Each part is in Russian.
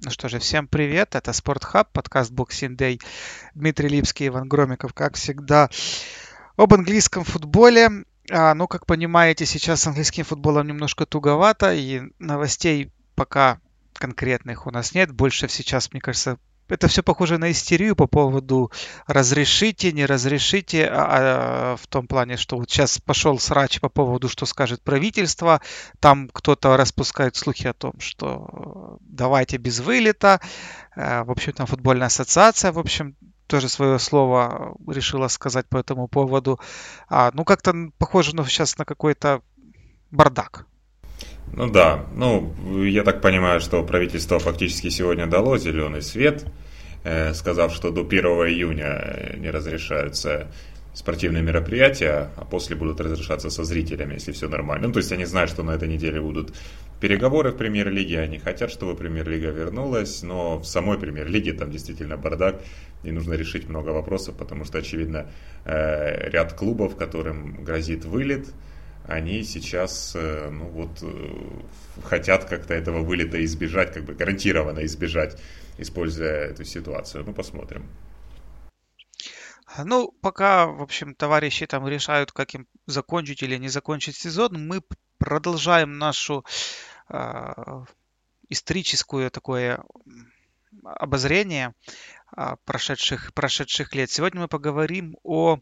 Ну что же, всем привет, это Спортхаб, подкаст Boxing Day. Дмитрий Липский, Иван Громиков, как всегда, об английском футболе. А, ну, как понимаете, сейчас с английским футболом немножко туговато, и новостей пока конкретных у нас нет. Больше сейчас, мне кажется, это все похоже на истерию по поводу разрешите, не разрешите, а, а, в том плане, что вот сейчас пошел срач по поводу, что скажет правительство, там кто-то распускает слухи о том, что давайте без вылета, э, в общем, там футбольная ассоциация, в общем, тоже свое слово решила сказать по этому поводу. А, ну, как-то похоже ну, сейчас на какой-то бардак. Ну да, ну я так понимаю, что правительство фактически сегодня дало зеленый свет, э, сказав, что до 1 июня не разрешаются спортивные мероприятия, а после будут разрешаться со зрителями, если все нормально. Ну, то есть они знают, что на этой неделе будут переговоры в премьер-лиге, они хотят, чтобы премьер-лига вернулась, но в самой премьер-лиге там действительно бардак, и нужно решить много вопросов, потому что, очевидно, э, ряд клубов, которым грозит вылет, они сейчас, э, ну вот, э, хотят как-то этого вылета избежать, как бы гарантированно избежать, используя эту ситуацию. Ну, посмотрим. Ну, пока, в общем, товарищи там решают, как им закончить или не закончить сезон, мы продолжаем нашу э, историческую такое обозрение э, прошедших, прошедших лет. Сегодня мы поговорим о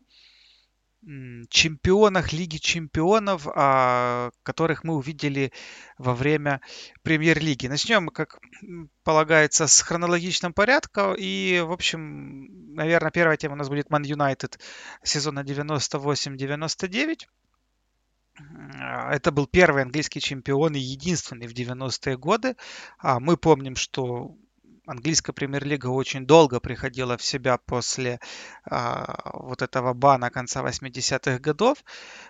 чемпионах Лиги Чемпионов, а, которых мы увидели во время Премьер-лиги. Начнем, как полагается, с хронологичным порядка. И, в общем, наверное, первая тема у нас будет Man United сезона 98-99. Это был первый английский чемпион и единственный в 90-е годы. А мы помним, что английская премьер-лига очень долго приходила в себя после а, вот этого бана конца 80-х годов.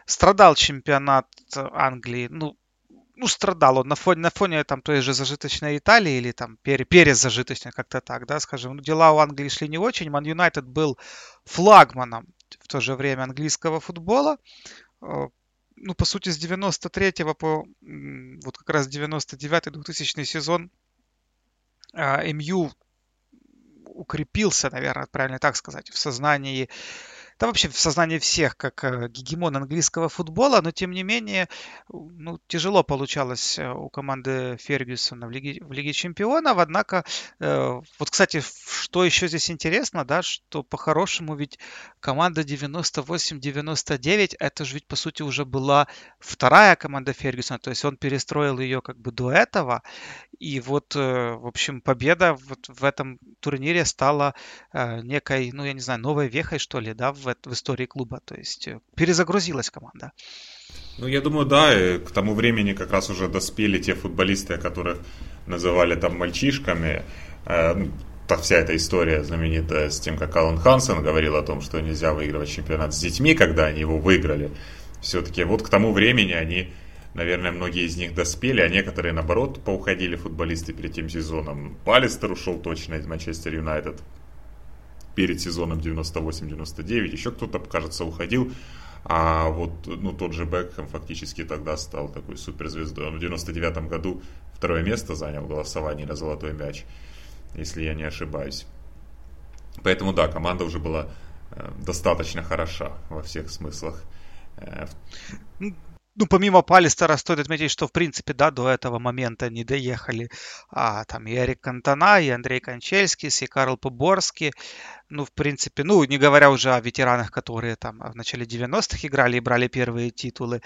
Страдал чемпионат Англии, ну, ну, страдал он на фоне, на фоне там той же зажиточной Италии или там пере, перезажиточной, как-то так, да, скажем. Ну, дела у Англии шли не очень. Ман Юнайтед был флагманом в то же время английского футбола. Э, ну, по сути, с 93 по вот как раз 99-2000 сезон МЮ укрепился, наверное, правильно так сказать, в сознании да вообще в сознании всех, как э, гегемон английского футбола, но тем не менее, ну, тяжело получалось э, у команды Фергюсона в Лиге, в Лиге Чемпионов, однако, э, вот, кстати, что еще здесь интересно, да, что по-хорошему ведь команда 98-99, это же ведь, по сути, уже была вторая команда Фергюсона, то есть он перестроил ее как бы до этого, и вот, в общем, победа вот в этом турнире стала некой, ну, я не знаю, новой вехой, что ли, да, в в, истории клуба. То есть э, перезагрузилась команда. Ну, я думаю, да, и к тому времени как раз уже доспели те футболисты, которых называли там мальчишками. Э, ну, та вся эта история знаменитая с тем, как Алан Хансен говорил о том, что нельзя выигрывать чемпионат с детьми, когда они его выиграли. Все-таки вот к тому времени они, наверное, многие из них доспели, а некоторые, наоборот, поуходили футболисты перед тем сезоном. Палистер ушел точно из Манчестер Юнайтед перед сезоном 98-99, еще кто-то, кажется, уходил. А вот ну, тот же Бекхэм фактически тогда стал такой суперзвездой. Он в 99 году второе место занял в голосовании на золотой мяч, если я не ошибаюсь. Поэтому да, команда уже была э, достаточно хороша во всех смыслах. Ну, помимо Палистера, стоит отметить, что, в принципе, да, до этого момента не доехали а, там и Эрик Кантона, и Андрей Кончельский, и Карл Поборский. Ну, в принципе, ну, не говоря уже о ветеранах, которые там в начале 90-х играли и брали первые титулы.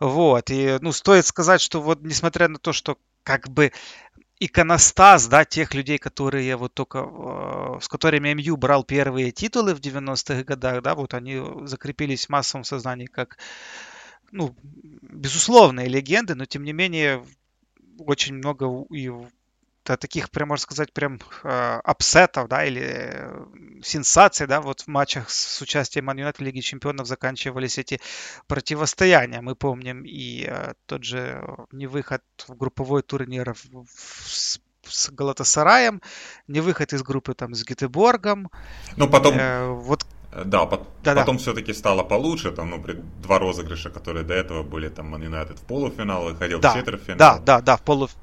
Вот, и, ну, стоит сказать, что вот, несмотря на то, что как бы иконостас, да, тех людей, которые вот только, э, с которыми МЮ брал первые титулы в 90-х годах, да, вот они закрепились в массовом сознании как ну, безусловные легенды, но тем не менее очень много и таких, прям можно сказать, прям э, upset ов, да, или э, сенсаций, да, вот в матчах с участием Ман Юнайтед в Лиге Чемпионов заканчивались эти противостояния. Мы помним и э, тот же невыход в групповой турнир в, в, с Галатасараем, не выход из группы там с Гетеборгом. Ну, потом... Э, вот Э, да, по- да потом все-таки стало получше, там, ну, два розыгрыша, которые до этого были, там, Man United в полуфинал выходил, да, в четвертьфинал. Да, да, да, в полуфинал.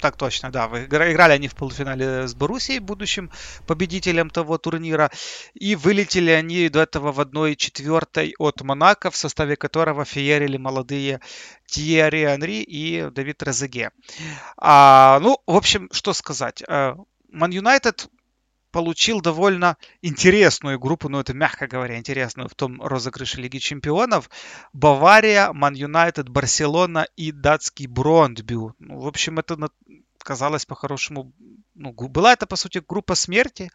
Так точно, да. Играли они в полуфинале с Боруссией, будущим победителем того турнира. И вылетели они до этого в 1-4 от Монако, в составе которого феерили молодые Тьерри Анри и Давид Резеге. А, ну, в общем, что сказать. Э, Ман Юнайтед получил довольно интересную группу, ну это мягко говоря, интересную в том розыгрыше Лиги Чемпионов. Бавария, Ман Юнайтед, Барселона и датский Брондбю. Ну, в общем, это казалось по-хорошему... Ну, была это, по сути, группа смерти.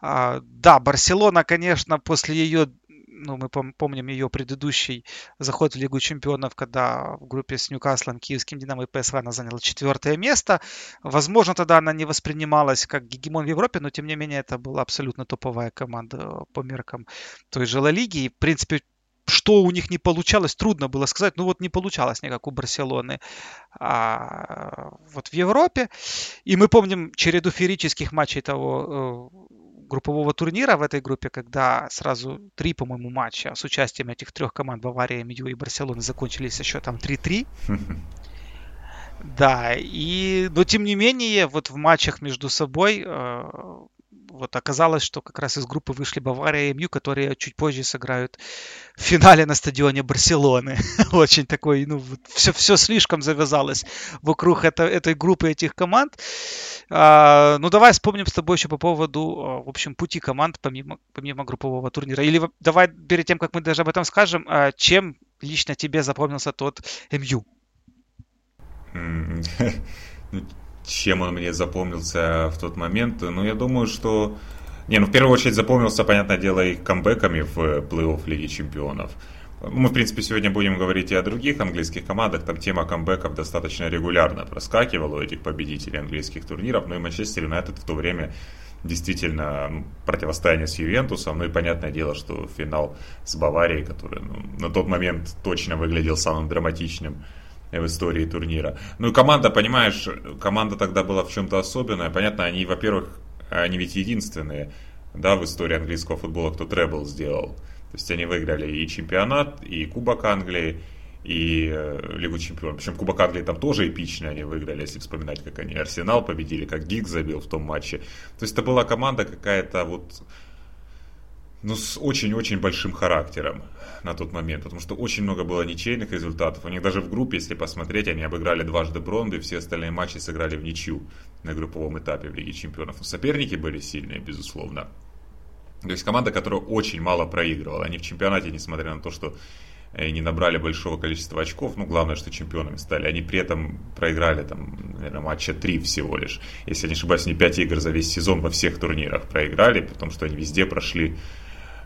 А, да, Барселона, конечно, после ее ну, мы помним ее предыдущий заход в Лигу чемпионов, когда в группе с Ньюкаслом, Киевским Динамо и ПСВ она заняла четвертое место. Возможно, тогда она не воспринималась как гегемон в Европе, но тем не менее это была абсолютно топовая команда по меркам той же Ла Лиги. И, в принципе, что у них не получалось, трудно было сказать. Ну вот не получалось никак у Барселоны а, вот в Европе. И мы помним череду феерических матчей того э, группового турнира в этой группе, когда сразу три, по-моему, матча с участием этих трех команд Бавария, МЮ и Барселоны закончились еще там 3-3. Да, и, но тем не менее, вот в матчах между собой э, вот оказалось, что как раз из группы вышли Бавария и МЮ, которые чуть позже сыграют в финале на стадионе Барселоны. Очень такой, ну, все, все слишком завязалось вокруг это, этой группы этих команд. А, ну, давай вспомним с тобой еще по поводу, а, в общем, пути команд помимо, помимо группового турнира. Или давай перед тем, как мы даже об этом скажем, а, чем лично тебе запомнился тот МЮ? Чем он мне запомнился в тот момент. Ну, я думаю, что... Не, ну, в первую очередь запомнился, понятное дело, и камбэками в плей-офф Лиги Чемпионов. Мы, в принципе, сегодня будем говорить и о других английских командах. Там тема камбэков достаточно регулярно проскакивала у этих победителей английских турниров. Ну и Манчестер Юнайтед в то время действительно ну, противостояние с Ювентусом. Ну и понятное дело, что финал с Баварией, который ну, на тот момент точно выглядел самым драматичным в истории турнира. Ну и команда, понимаешь, команда тогда была в чем-то особенная. Понятно, они, во-первых, они ведь единственные, да, в истории английского футбола, кто требл сделал. То есть они выиграли и чемпионат, и Кубок Англии, и э, Лигу Чемпионов. Причем Кубок Англии там тоже эпичный они выиграли, если вспоминать, как они Арсенал победили, как Гиг забил в том матче. То есть это была команда какая-то вот ну, с очень-очень большим характером на тот момент, потому что очень много было ничейных результатов. У них даже в группе, если посмотреть, они обыграли дважды Бронды, все остальные матчи сыграли в ничью на групповом этапе в Лиге Чемпионов. Но соперники были сильные, безусловно. То есть команда, которая очень мало проигрывала. Они в чемпионате, несмотря на то, что э, не набрали большого количества очков, ну, главное, что чемпионами стали. Они при этом проиграли, там, наверное, матча 3 всего лишь. Если я не ошибаюсь, не 5 игр за весь сезон во всех турнирах проиграли, потому что они везде прошли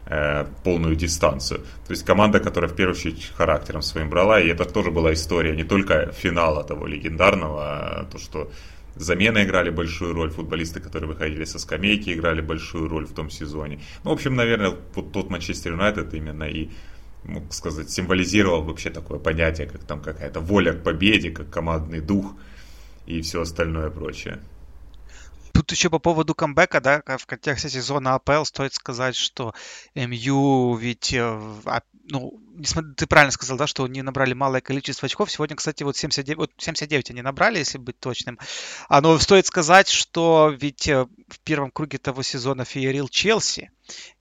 Э, полную дистанцию. То есть команда, которая в первую очередь характером своим брала, и это тоже была история не только финала того легендарного, а то, что замены играли большую роль, футболисты, которые выходили со скамейки, играли большую роль в том сезоне. Ну, в общем, наверное, вот тот Манчестер Юнайтед именно и мог сказать, символизировал вообще такое понятие, как там какая-то воля к победе, как командный дух и все остальное прочее. Тут еще по поводу камбэка, да, в контексте сезона АПЛ стоит сказать, что МЮ ведь, э, ну, ты правильно сказал, да, что они набрали малое количество очков. Сегодня, кстати, вот 79, вот 79 они набрали, если быть точным. А, но стоит сказать, что ведь э, в первом круге того сезона феерил Челси.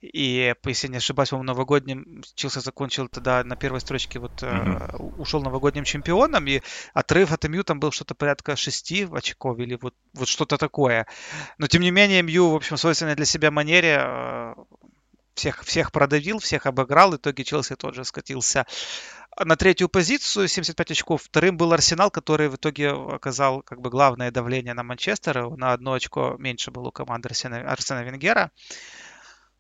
И, если не ошибаюсь, по новогодним Челси закончил тогда на первой строчке, вот mm-hmm. ушел новогодним чемпионом, и отрыв от МЮ там был что-то порядка 6 очков или вот, вот что-то такое. Но, тем не менее, МЮ, в общем, свойственной для себя манере э, всех, всех продавил, всех обыграл. В итоге Челси тот же скатился на третью позицию, 75 очков. Вторым был Арсенал, который в итоге оказал как бы главное давление на Манчестер. На одно очко меньше было у команды Арсена, Арсена Венгера.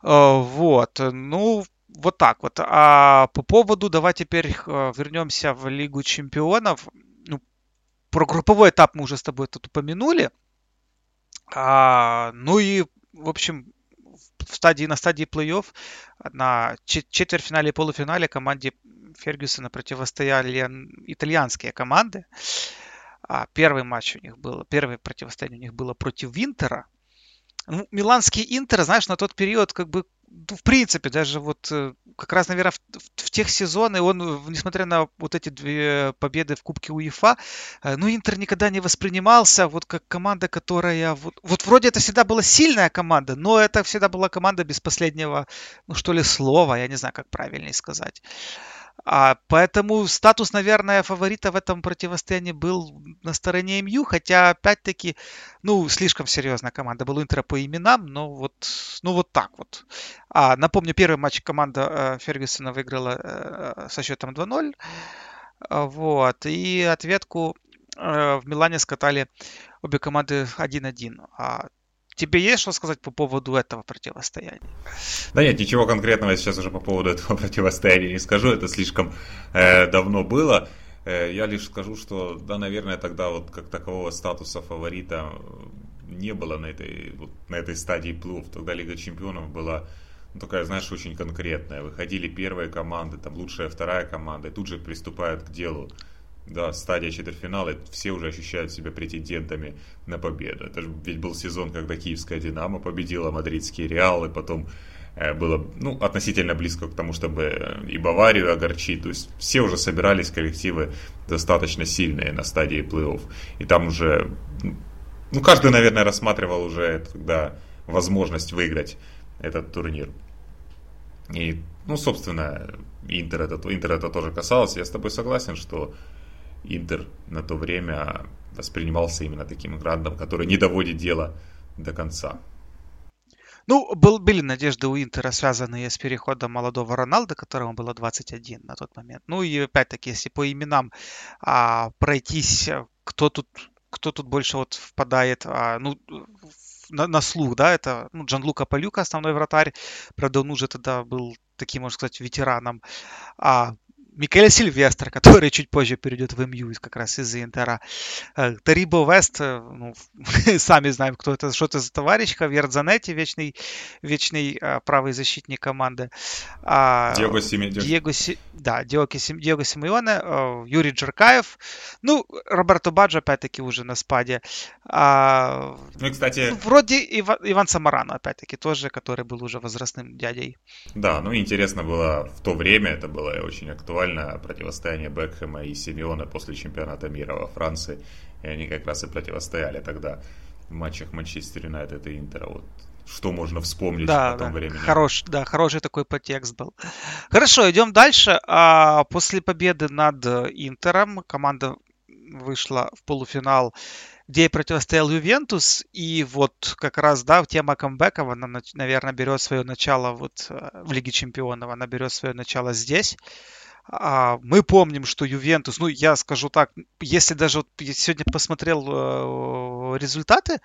Э, вот. Ну, вот так вот. А по поводу, давай теперь э, вернемся в Лигу чемпионов. Ну, про групповой этап мы уже с тобой тут упомянули. А, ну и, в общем, в стадии, на стадии плей-офф на четвертьфинале и полуфинале команде Фергюсона противостояли итальянские команды. А первый матч у них был, первое противостояние у них было против Винтера. Ну, Миланский Интер, знаешь, на тот период как бы ну, в принципе, даже вот э, как раз, наверное, в, в, в тех сезоны он, несмотря на вот эти две победы в Кубке УЕФА, э, ну, Интер никогда не воспринимался вот как команда, которая... Вот, вот вроде это всегда была сильная команда, но это всегда была команда без последнего, ну, что ли, слова, я не знаю, как правильнее сказать. А, поэтому статус, наверное, фаворита в этом противостоянии был на стороне МЮ, хотя, опять-таки, ну, слишком серьезная команда была Интера по именам, но вот, ну, вот так вот. А, напомню, первый матч команда э, Фергюсона выиграла э, со счетом 2-0. Вот. И ответку э, в Милане скатали обе команды 1-1. А Тебе есть что сказать по поводу этого противостояния? Да нет, ничего конкретного я сейчас уже по поводу этого противостояния не скажу. Это слишком э, давно было. Э, я лишь скажу, что, да, наверное, тогда вот как такового статуса фаворита не было на этой, вот, на этой стадии плей Тогда Лига Чемпионов была ну, такая, знаешь, очень конкретная. Выходили первые команды, там лучшая вторая команда, и тут же приступают к делу да, стадия четвертьфинала, все уже ощущают себя претендентами на победу. Это же ведь был сезон, когда киевская «Динамо» победила мадридский «Реал», и потом э, было ну, относительно близко к тому, чтобы и Баварию огорчить. То есть все уже собирались коллективы достаточно сильные на стадии плей-офф. И там уже, ну, каждый, наверное, рассматривал уже тогда возможность выиграть этот турнир. И, ну, собственно, Интер это, Интер это тоже касалось. Я с тобой согласен, что Интер на то время воспринимался именно таким грандом, который не доводит дело до конца. Ну, был, были надежды у Интера, связанные с переходом молодого Роналда, которому было 21 на тот момент. Ну и опять-таки, если по именам а, пройтись, кто тут, кто тут больше вот впадает, а, ну, на, на слух, да, это ну, Джанлука Палюка, основной вратарь. Правда, он уже тогда был таким, можно сказать, ветераном. А Микеле Сильвестр, который чуть позже перейдет в МЮ как раз из Интера. Э, Тарибо Вест, э, ну, сами знаем, кто это, что это за товарищ. Хавьер Занетти, вечный, вечный а, правый защитник команды. А, Диего Симеоне. Диего, да, Диего, Диего Симеоне, Юрий Джеркаев. Ну, Роберто Баджо, опять-таки, уже на спаде. А, ну, и, кстати... Ну, вроде Ива, Иван Самарано, опять-таки, тоже, который был уже возрастным дядей. Да, ну, интересно было в то время, это было очень актуально актуально противостояние Бекхэма и Симеона после чемпионата мира во Франции. И они как раз и противостояли тогда в матчах Манчестер Юнайтед и Интера. Вот что можно вспомнить да, о том да. времени. Хорош, да, хороший такой подтекст был. Хорошо, идем дальше. А, после победы над Интером команда вышла в полуфинал, где противостоял Ювентус. И вот как раз, да, тема камбэков, она, наверное, берет свое начало вот э, в Лиге Чемпионов, она берет свое начало здесь. А, мы помним, что Ювентус, ну я скажу так, если даже вот я сегодня посмотрел э, результаты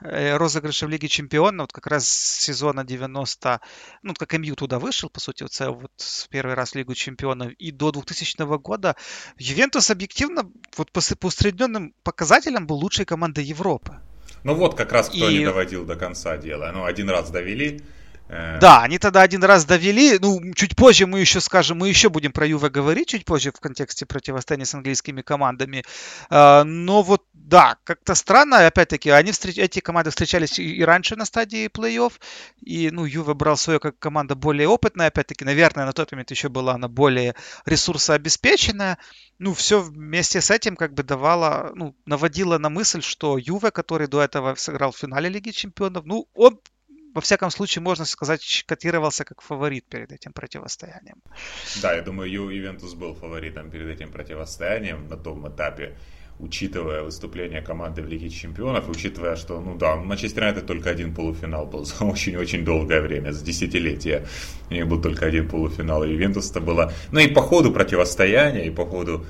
э, розыгрыша в Лиге Чемпионов, вот как раз сезона 90, ну как МЮ туда вышел, по сути, вот, вот первый раз в Лигу Чемпионов, и до 2000 года Ювентус объективно вот по, по усредненным показателям был лучшей командой Европы. Ну вот как раз кто и... не доводил до конца дела. Ну один раз довели, Э. Да, они тогда один раз довели. Ну, чуть позже мы еще скажем, мы еще будем про Юве говорить, чуть позже в контексте противостояния с английскими командами. А, но вот, да, как-то странно, опять-таки, они встреч... эти команды встречались и раньше на стадии плей-офф, и, ну, Юве брал свою как команда более опытная, опять-таки, наверное, на тот момент еще была она более ресурсообеспеченная. Ну, все вместе с этим как бы давало, ну, наводило на мысль, что Юве, который до этого сыграл в финале Лиги Чемпионов, ну, он во всяком случае, можно сказать, котировался как фаворит перед этим противостоянием. Да, я думаю, Ювентус был фаворитом перед этим противостоянием на том этапе, учитывая выступление команды в Лиге Чемпионов, учитывая, что, ну да, Манчестер Юнайтед только один полуфинал был за очень-очень долгое время, за десятилетия. У них был только один полуфинал, и Ювентус это было... Ну и по ходу противостояния, и по ходу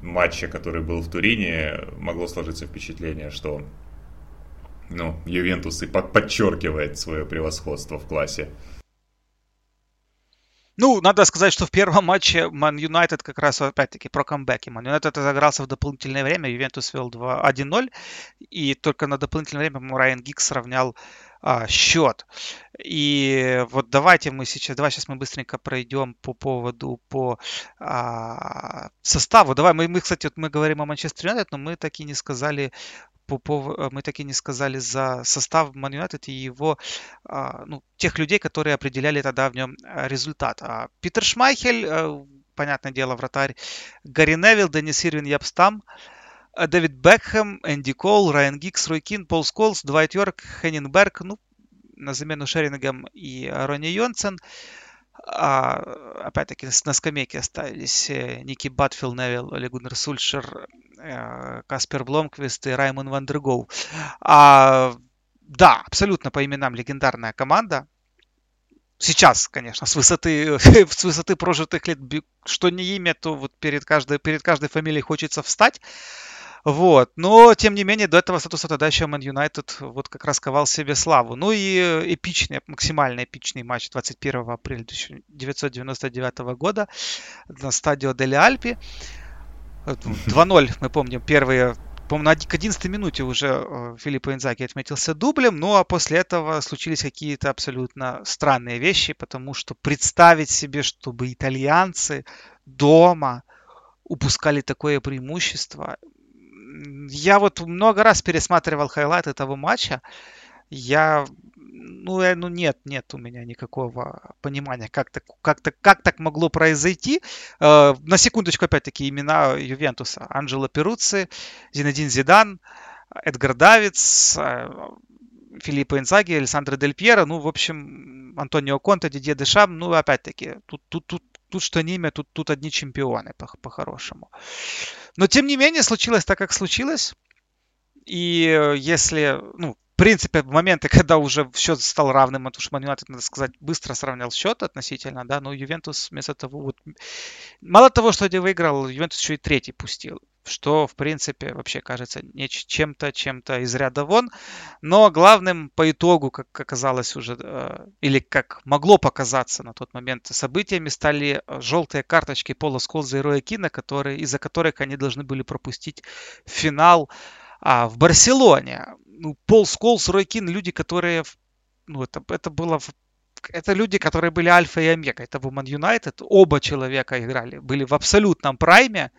матча, который был в Турине, могло сложиться впечатление, что ну, Ювентус и подчеркивает свое превосходство в классе. Ну, надо сказать, что в первом матче Ман Юнайтед как раз, опять-таки, про камбэки. Ман Юнайтед разыгрался в дополнительное время, Ювентус вел 1-0, и только на дополнительное время Райан Гикс сравнял а, счет. И вот давайте мы сейчас, давай сейчас мы быстренько пройдем по поводу, по а, составу. Давай, мы, мы, кстати, вот мы говорим о Манчестер Юнайтед, но мы так и не сказали по, по, мы так и не сказали за состав Man United и его, а, ну, тех людей, которые определяли тогда в нем а, результат. А Питер Шмейхель, а, понятное дело, вратарь, Гарри Невилл, Денис Ирвин, Яп Стам, Дэвид Бекхэм, Энди Кол, Райан Гиггз, Рой Кин, Пол Скоулз, Двайт Йорк, Хеннинг Берг, ну, на замену Шерингам и Ронни Йонсен. А, опять-таки на скамейке остались э, Ники Батт, Фил Невилл, Оле Гуннар Сульшер, э, Йеспер Бломквист и Раймон ван дер Гау. А, да, абсолютно по именам легендарная команда. Сейчас, конечно, с высоты, с высоты прожитых лет, что не имя, то вот перед каждой, перед каждой фамилией хочется встать. Вот. Но, тем не менее, до этого статуса тогда еще Ман Юнайтед вот как раз ковал себе славу. Ну и эпичный, максимально эпичный матч 21 апреля 1999 года на стадио Дели Альпи. 2-0, мы помним, первые по-моему, к 11 минуте уже э, Филиппо Инзаки отметился дублем, ну а после этого случились какие-то абсолютно странные вещи, потому что представить себе, чтобы итальянцы дома упускали такое преимущество, я вот много раз пересматривал хайлайты этого матча. Я, ну, э, ну нет, нет у меня никакого понимания, как так, как так, как так могло произойти. Э, на секундочку, опять-таки, имена Ювентуса. Анджело Перуци, Зинедин Зидан, Эдгар Давидс, э, Филиппо Инзаги, Александр Дель Пьеро, ну, в общем, Антонио Конте, Дидье Дешам, ну, опять-таки, тут, тут, тут, тут что не имя, тут, тут одни чемпионы по-хорошему. По Но, тем не менее, случилось так, как случилось. И если, ну, в принципе, в моменты, когда уже счет стал равным, потому что Юнайтед, надо сказать, быстро сравнял счет относительно, да, но Ювентус вместо того, вот, мало того, что один выиграл, Ювентус еще и третий пустил что, в принципе, вообще кажется чем-то, чем-то из ряда вон. Но главным по итогу, как оказалось уже, э, или как могло показаться на тот момент событиями, стали э, желтые карточки Пола Сколза и Роя Кина, которые, из-за которых они должны были пропустить финал а, в Барселоне. Ну, Пол Сколс, Рой Кин, люди, которые... Ну, это, это было это люди, которые были альфа и омега. Это Ман Юнайтед. Оба человека играли, были в абсолютном прайме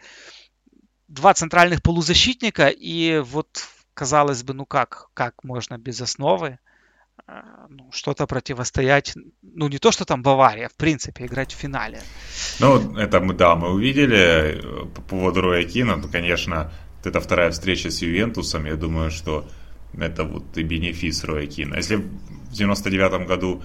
два центральных полузащитника, и вот, казалось бы, ну как, как можно без основы э, ну, что-то противостоять, ну не то, что там Бавария, в принципе, играть в финале. Ну, это мы, да, мы увидели э, по поводу Роя Кина, ну, конечно, это вторая встреча с Ювентусом, я думаю, что это вот и бенефис Роя Кина. Если в 99 году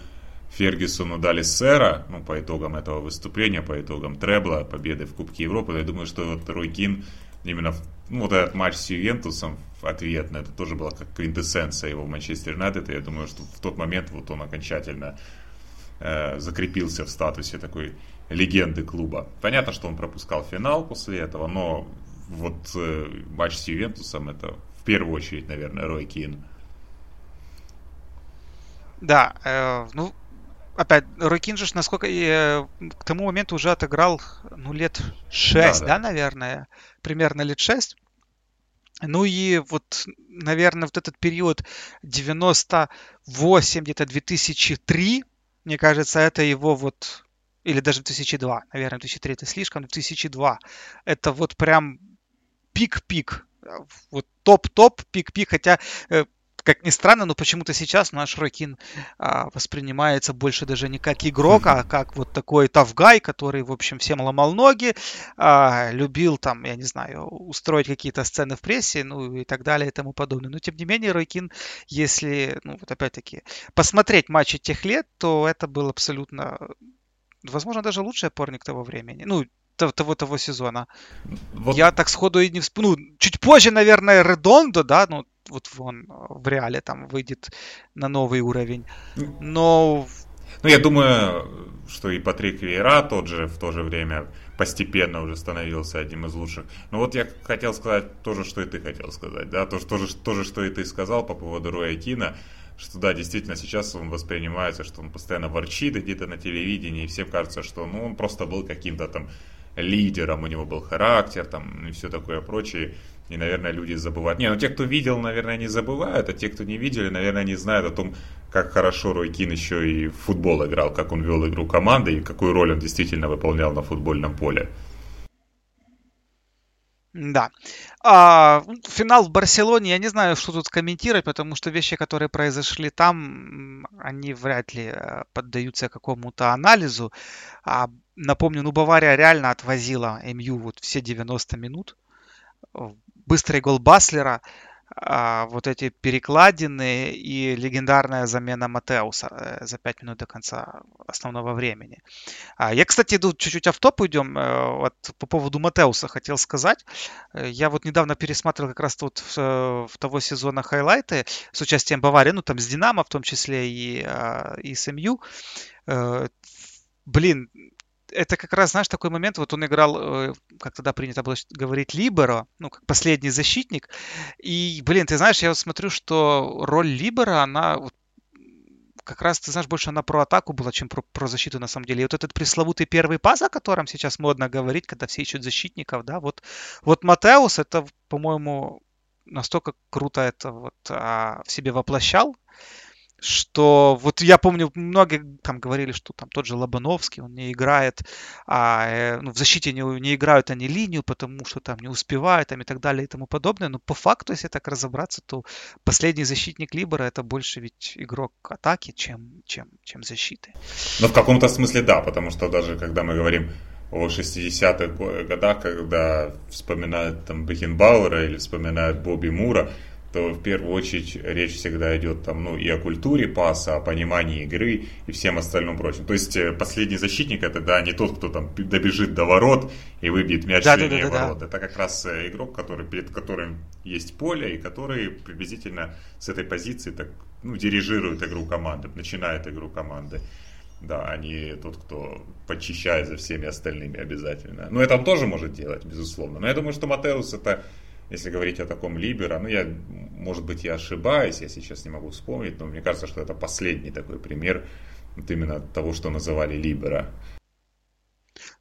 Фергюсону дали сэра, ну, по итогам этого выступления, по итогам требла, победы в Кубке Европы, я думаю, что вот Рой Кин именно ну, вот этот матч с Ювентусом ответно, это тоже была как квинтэссенция его в Манчестер Юнайтед, и я думаю, что в тот момент вот он окончательно э, закрепился в статусе такой легенды клуба. Понятно, что он пропускал финал после этого, но вот э, матч с Ювентусом это в первую очередь, наверное, Рой Кин. Да, э, ну опять, Рой Кин же, насколько э, к тому моменту уже отыграл, ну, лет 6, да, да. да, наверное, примерно лет 6. Ну и вот, наверное, вот этот период 98, где-то 2003, мне кажется, это его вот, или даже 2002, наверное, 2003 это слишком, 2002, это вот прям пик-пик, вот топ-топ, пик-пик, хотя э, как ни странно, но почему-то сейчас наш Рой Кин а, воспринимается больше даже не как игрок, а как вот такой тафгай, который, в общем, всем ломал ноги, а, любил там, я не знаю, устроить какие-то сцены в прессе, ну и так далее и тому подобное. Но тем не менее, Рой Кин, если, ну вот опять-таки, посмотреть матчи тех лет, то это был абсолютно, возможно, даже лучший опорник того времени. Ну, того, того сезона. Вот. Я так сходу и не вспомню. Ну, чуть позже, наверное, Редондо, да, ну, вот он в реале там выйдет на новый уровень. Но... Ну, я думаю, что и Патрик Вейра тот же в то же время постепенно уже становился одним из лучших. Но вот я хотел сказать то же, что и ты хотел сказать, да, то, то, же, то же, что и ты сказал по поводу Роя Кина, что да, действительно сейчас он воспринимается, что он постоянно ворчит где-то на телевидении, и всем кажется, что ну, он просто был каким-то там лидером, у него был характер там и все такое прочее. И, наверное, люди забывают. Не, ну те, кто видел, наверное, не забывают, а те, кто не видели, наверное, не знают о том, как хорошо Рой Кин еще и в футбол играл, как он вел игру команды и какую роль он действительно выполнял на футбольном поле. Да. А, финал в Барселоне, я не знаю, что тут комментировать, потому что вещи, которые произошли там, они вряд ли э, поддаются какому-то анализу. А, напомню, ну Бавария реально отвозила МЮ вот все 90 минут. Быстрый гол Баслера а, вот эти перекладины и легендарная замена Матеуса э, за 5 минут до конца основного времени. А, я, кстати, иду чуть-чуть автоп уйдем. Э, вот по поводу Матеуса хотел сказать. Э, я вот недавно пересматривал как раз тут в, в того сезона хайлайты с участием Баварии, ну там с Динамо в том числе и, а, и с МЮ. Блин, это как раз, знаешь, такой момент, вот он играл, э, как тогда принято было говорить, либеро, ну, как последний защитник. И, блин, ты знаешь, я вот смотрю, что роль либера, она вот как раз, ты знаешь, больше она про атаку была, чем про, про защиту на самом деле. И вот этот пресловутый первый пас, о котором сейчас модно говорить, когда все ищут защитников, да, вот, вот Матеус, это, по-моему, настолько круто это вот а, в себе воплощал, что вот я помню, многие там говорили, что там тот же Лобановский, он не играет, а, э, ну, в защите не, не играют они линию, потому что там не успевают там, и так далее и тому подобное. Но по факту, если так разобраться, то последний защитник Либера это больше ведь игрок атаки, чем, чем, чем защиты. Ну, в каком-то смысле да, потому что даже когда мы говорим о 60-х годах, когда вспоминают там Бекенбауэра или вспоминают Бобби Мура, то в первую очередь речь всегда идет там, ну, и о культуре паса, о понимании игры и всем остальном прочем. То есть э, последний защитник это, да, не тот, кто там добежит до ворот и выбьет мяч да, в да, да, ворот. Да. Это как раз э, игрок, который, перед которым есть поле и который приблизительно с этой позиции так, ну, дирижирует игру команды, начинает игру команды. Да, а не тот, кто почищает за всеми остальными обязательно. Но это он тоже может делать, безусловно. Но я думаю, что Матеус это если говорить о таком Либера, ну я, может быть, я ошибаюсь, я сейчас не могу вспомнить, но мне кажется, что это последний такой пример вот именно того, что называли Либера.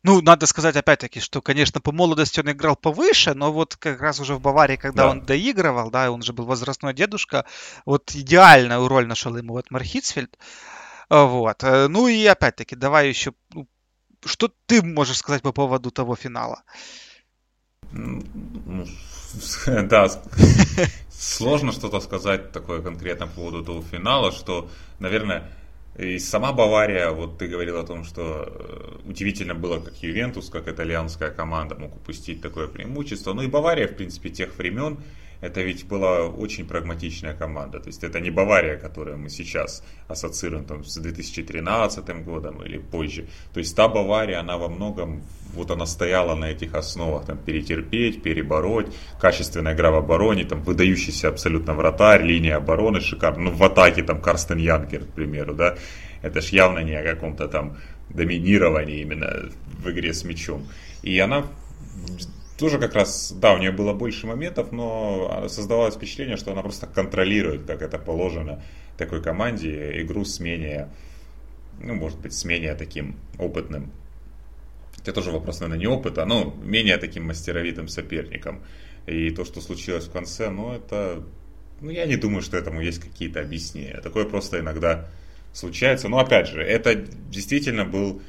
Ну, надо сказать опять-таки, что, конечно, по молодости он играл повыше, но вот как раз уже в Баварии, когда да. он доигрывал, да, он же был возрастной дедушка, вот идеальную роль нашел ему вот Мархитсфельд. Вот. Ну и опять-таки, давай еще, ну, что ты можешь сказать по поводу того финала? Ну, да, сложно что-то сказать такое конкретно по поводу того финала, что, наверное, и сама Бавария, вот ты говорил о том, что э, удивительно было, как Ювентус, как итальянская команда мог упустить такое преимущество. Ну и Бавария, в принципе, тех времен, это ведь была очень прагматичная команда. То есть это не Бавария, которую мы сейчас ассоциируем там, с 2013 годом или позже. То есть та Бавария, она во многом, вот она стояла на этих основах, там, перетерпеть, перебороть, качественная игра в обороне, там, выдающийся абсолютно вратарь, линия обороны шикарная, ну, в атаке, там, Карстен Янкер, к примеру, да, это ж явно не о каком-то там доминировании именно в игре с мячом. И она тоже как раз, да, у нее было больше моментов, но создавалось впечатление, что она просто контролирует, как это положено такой команде, игру с менее, ну, может быть, с менее таким опытным. Это тоже вопрос, наверное, не опыта, но менее таким мастеровитым соперником. И то, что случилось в конце, ну, это... Ну, я не думаю, что этому есть какие-то объяснения. Такое просто иногда случается. Но, опять же, это действительно был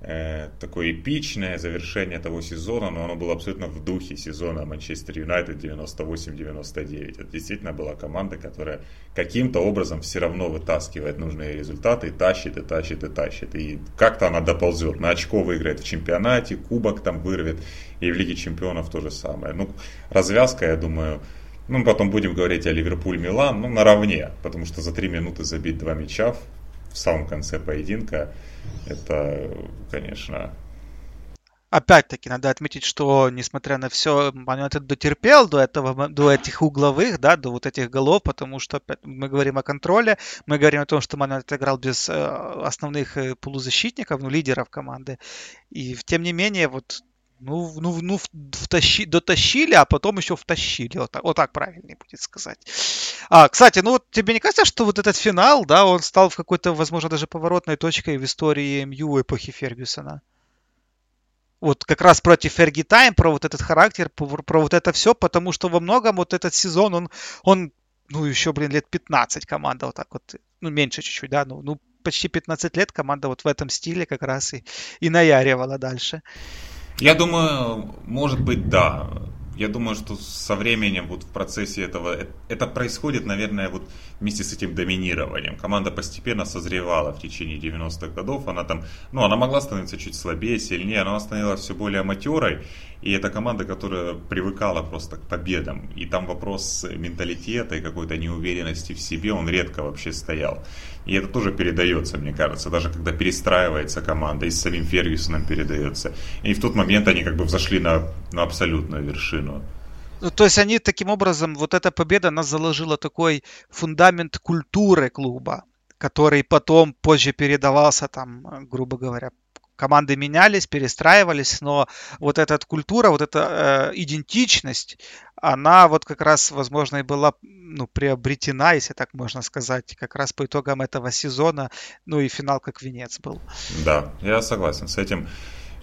Э, такое эпичное завершение того сезона, но оно было абсолютно в духе сезона Манчестер Юнайтед 98-99. Это действительно была команда, которая каким-то образом все равно вытаскивает нужные результаты, и тащит, и тащит, и тащит. И как-то она доползет. На очко выиграет в чемпионате, кубок там вырвет, и в Лиге Чемпионов то же самое. Ну, развязка, я думаю, ну, потом будем говорить о Ливерпуль-Милан, ну, наравне, потому что за три минуты забить два мяча в самом конце поединка – это, конечно... Опять-таки, надо отметить, что, несмотря на все, Манюэль дотерпел до этого, до этих угловых, да, до вот этих голов, потому что опять, мы говорим о контроле, мы говорим о том, что Манюэль играл без э, основных э, полузащитников, ну, лидеров команды. И, тем не менее, вот ну, ну, ну втащи, дотащили, а потом еще втащили. Вот так, вот так правильнее будет сказать. А, кстати, ну вот тебе не кажется, что вот этот финал, да, он стал в какой-то, возможно, даже поворотной точкой в истории МЮ эпохи Фергюсона? Вот как раз против Ферги Тайм, про вот этот характер, про, про вот это все, потому что во многом вот этот сезон, он, он ну, еще, блин, лет 15 команда вот так вот, ну, меньше чуть-чуть, да, ну, ну почти 15 лет команда вот в этом стиле как раз и, и наяривала дальше. Я думаю, может быть, да. я думаю, что со временем вот в процессе этого, э, это происходит, наверное, вот вместе с этим доминированием. Команда постепенно созревала в течение 90-х годов, она там, ну, она могла становиться чуть слабее, сильнее, она становилась все более матерой, и это команда, которая привыкала просто к победам. И там вопрос менталитета и какой-то неуверенности в себе, он редко вообще стоял. И это тоже передается, мне кажется, даже когда перестраивается команда, и с самим Фергюсоном передается. И в тот момент они как бы взошли на, на абсолютную вершину. Ну, то есть они таким образом, вот эта победа, она заложила такой фундамент культуры клуба, который потом позже передавался там, грубо говоря, команды менялись, перестраивались, но вот эта культура, вот эта э, идентичность, она вот как раз, возможно, и была ну, приобретена, если так можно сказать, как раз по итогам этого сезона, ну и финал как венец был. Да, я согласен с этим.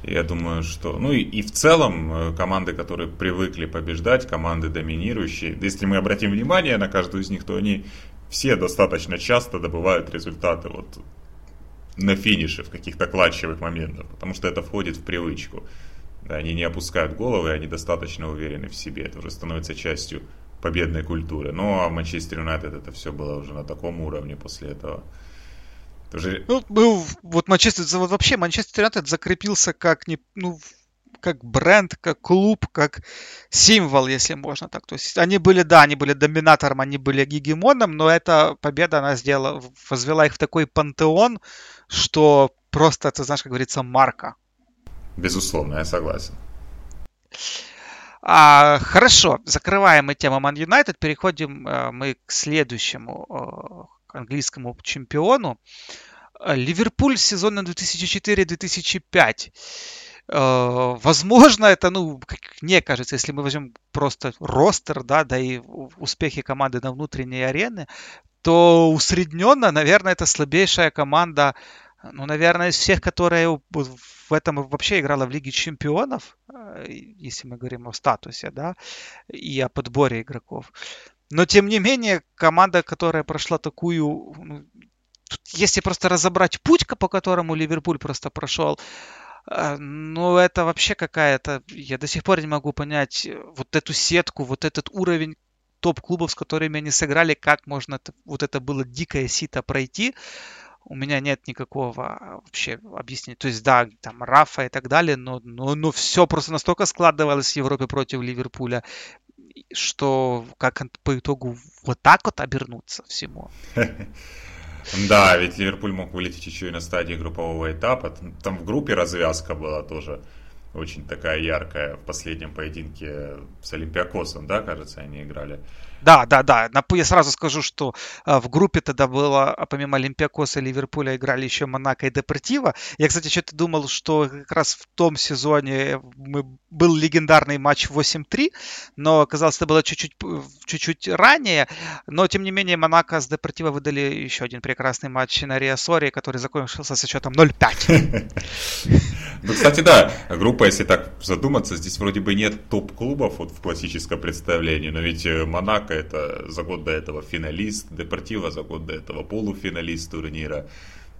Я думаю, что... Ну и, и в целом э, команды, которые привыкли побеждать, команды доминирующие, если мы обратим внимание на каждую из них, то они все достаточно часто добывают результаты вот на финише в каких-то клатчевых моментах, потому что это входит в привычку. Да, они не опускают головы, они достаточно уверены в себе. Это уже становится частью победной культуры. Ну, а в Манчестер Юнайтед это все было уже на таком уровне после этого. Уже... Ну, был, вот Манчестер, вот вообще Манчестер Юнайтед закрепился как не, ну, как бренд, как клуб, как символ, если можно так. То есть они были, да, они были доминатором, они были гегемоном, но эта победа, она сделала, возвела их в такой пантеон, что просто, ты знаешь, как говорится, марка. Безусловно, я согласен. А, хорошо, закрываем мы тему Man United, переходим а, мы к следующему а, английскому чемпиону. Ливерпуль сезона 2004-2005. Возможно, это, ну, как мне кажется, если мы возьмем просто ростер, да, да и успехи команды на внутренней арене, то усредненно, наверное, это слабейшая команда, ну, наверное, из всех, которые в этом вообще играла в Лиге Чемпионов, э, если мы говорим о статусе, да, и о подборе игроков. Но, тем не менее, команда, которая прошла такую... Ну, если просто разобрать путь, по которому Ливерпуль просто прошел, э, ну, это вообще какая-то... Я до сих пор не могу понять э, вот эту сетку, вот этот уровень топ-клубов, с которыми они сыграли, как можно вот это было дикое сито пройти, у меня нет никакого вообще объяснения. То есть, да, там Рафа и так далее, но, но, но все просто настолько складывалось в Европе против Ливерпуля, что как по итогу вот так вот обернуться всему. Да, ведь Ливерпуль мог вылететь еще и на стадии группового этапа. Там в группе развязка была тоже очень такая яркая в последнем поединке с Олимпиакосом, да, кажется, они играли. Да, да, да. Я сразу скажу, что а, в группе тогда было, а, помимо Олимпиакоса и Ливерпуля, играли еще Монако и Депортива. Я, кстати, что-то думал, что как раз в том сезоне мы, был легендарный матч 8-3, но оказалось, это было чуть-чуть, чуть-чуть ранее. Но, тем не менее, Монако с Депортива выдали еще один прекрасный матч на Риасоре, который закончился со счетом 0-5. Ну, кстати, да, группа, если так задуматься, здесь вроде бы нет топ-клубов вот в классическом представлении, но ведь э, Монако это за год до этого финалист, Депортива за год до этого полуфиналист турнира.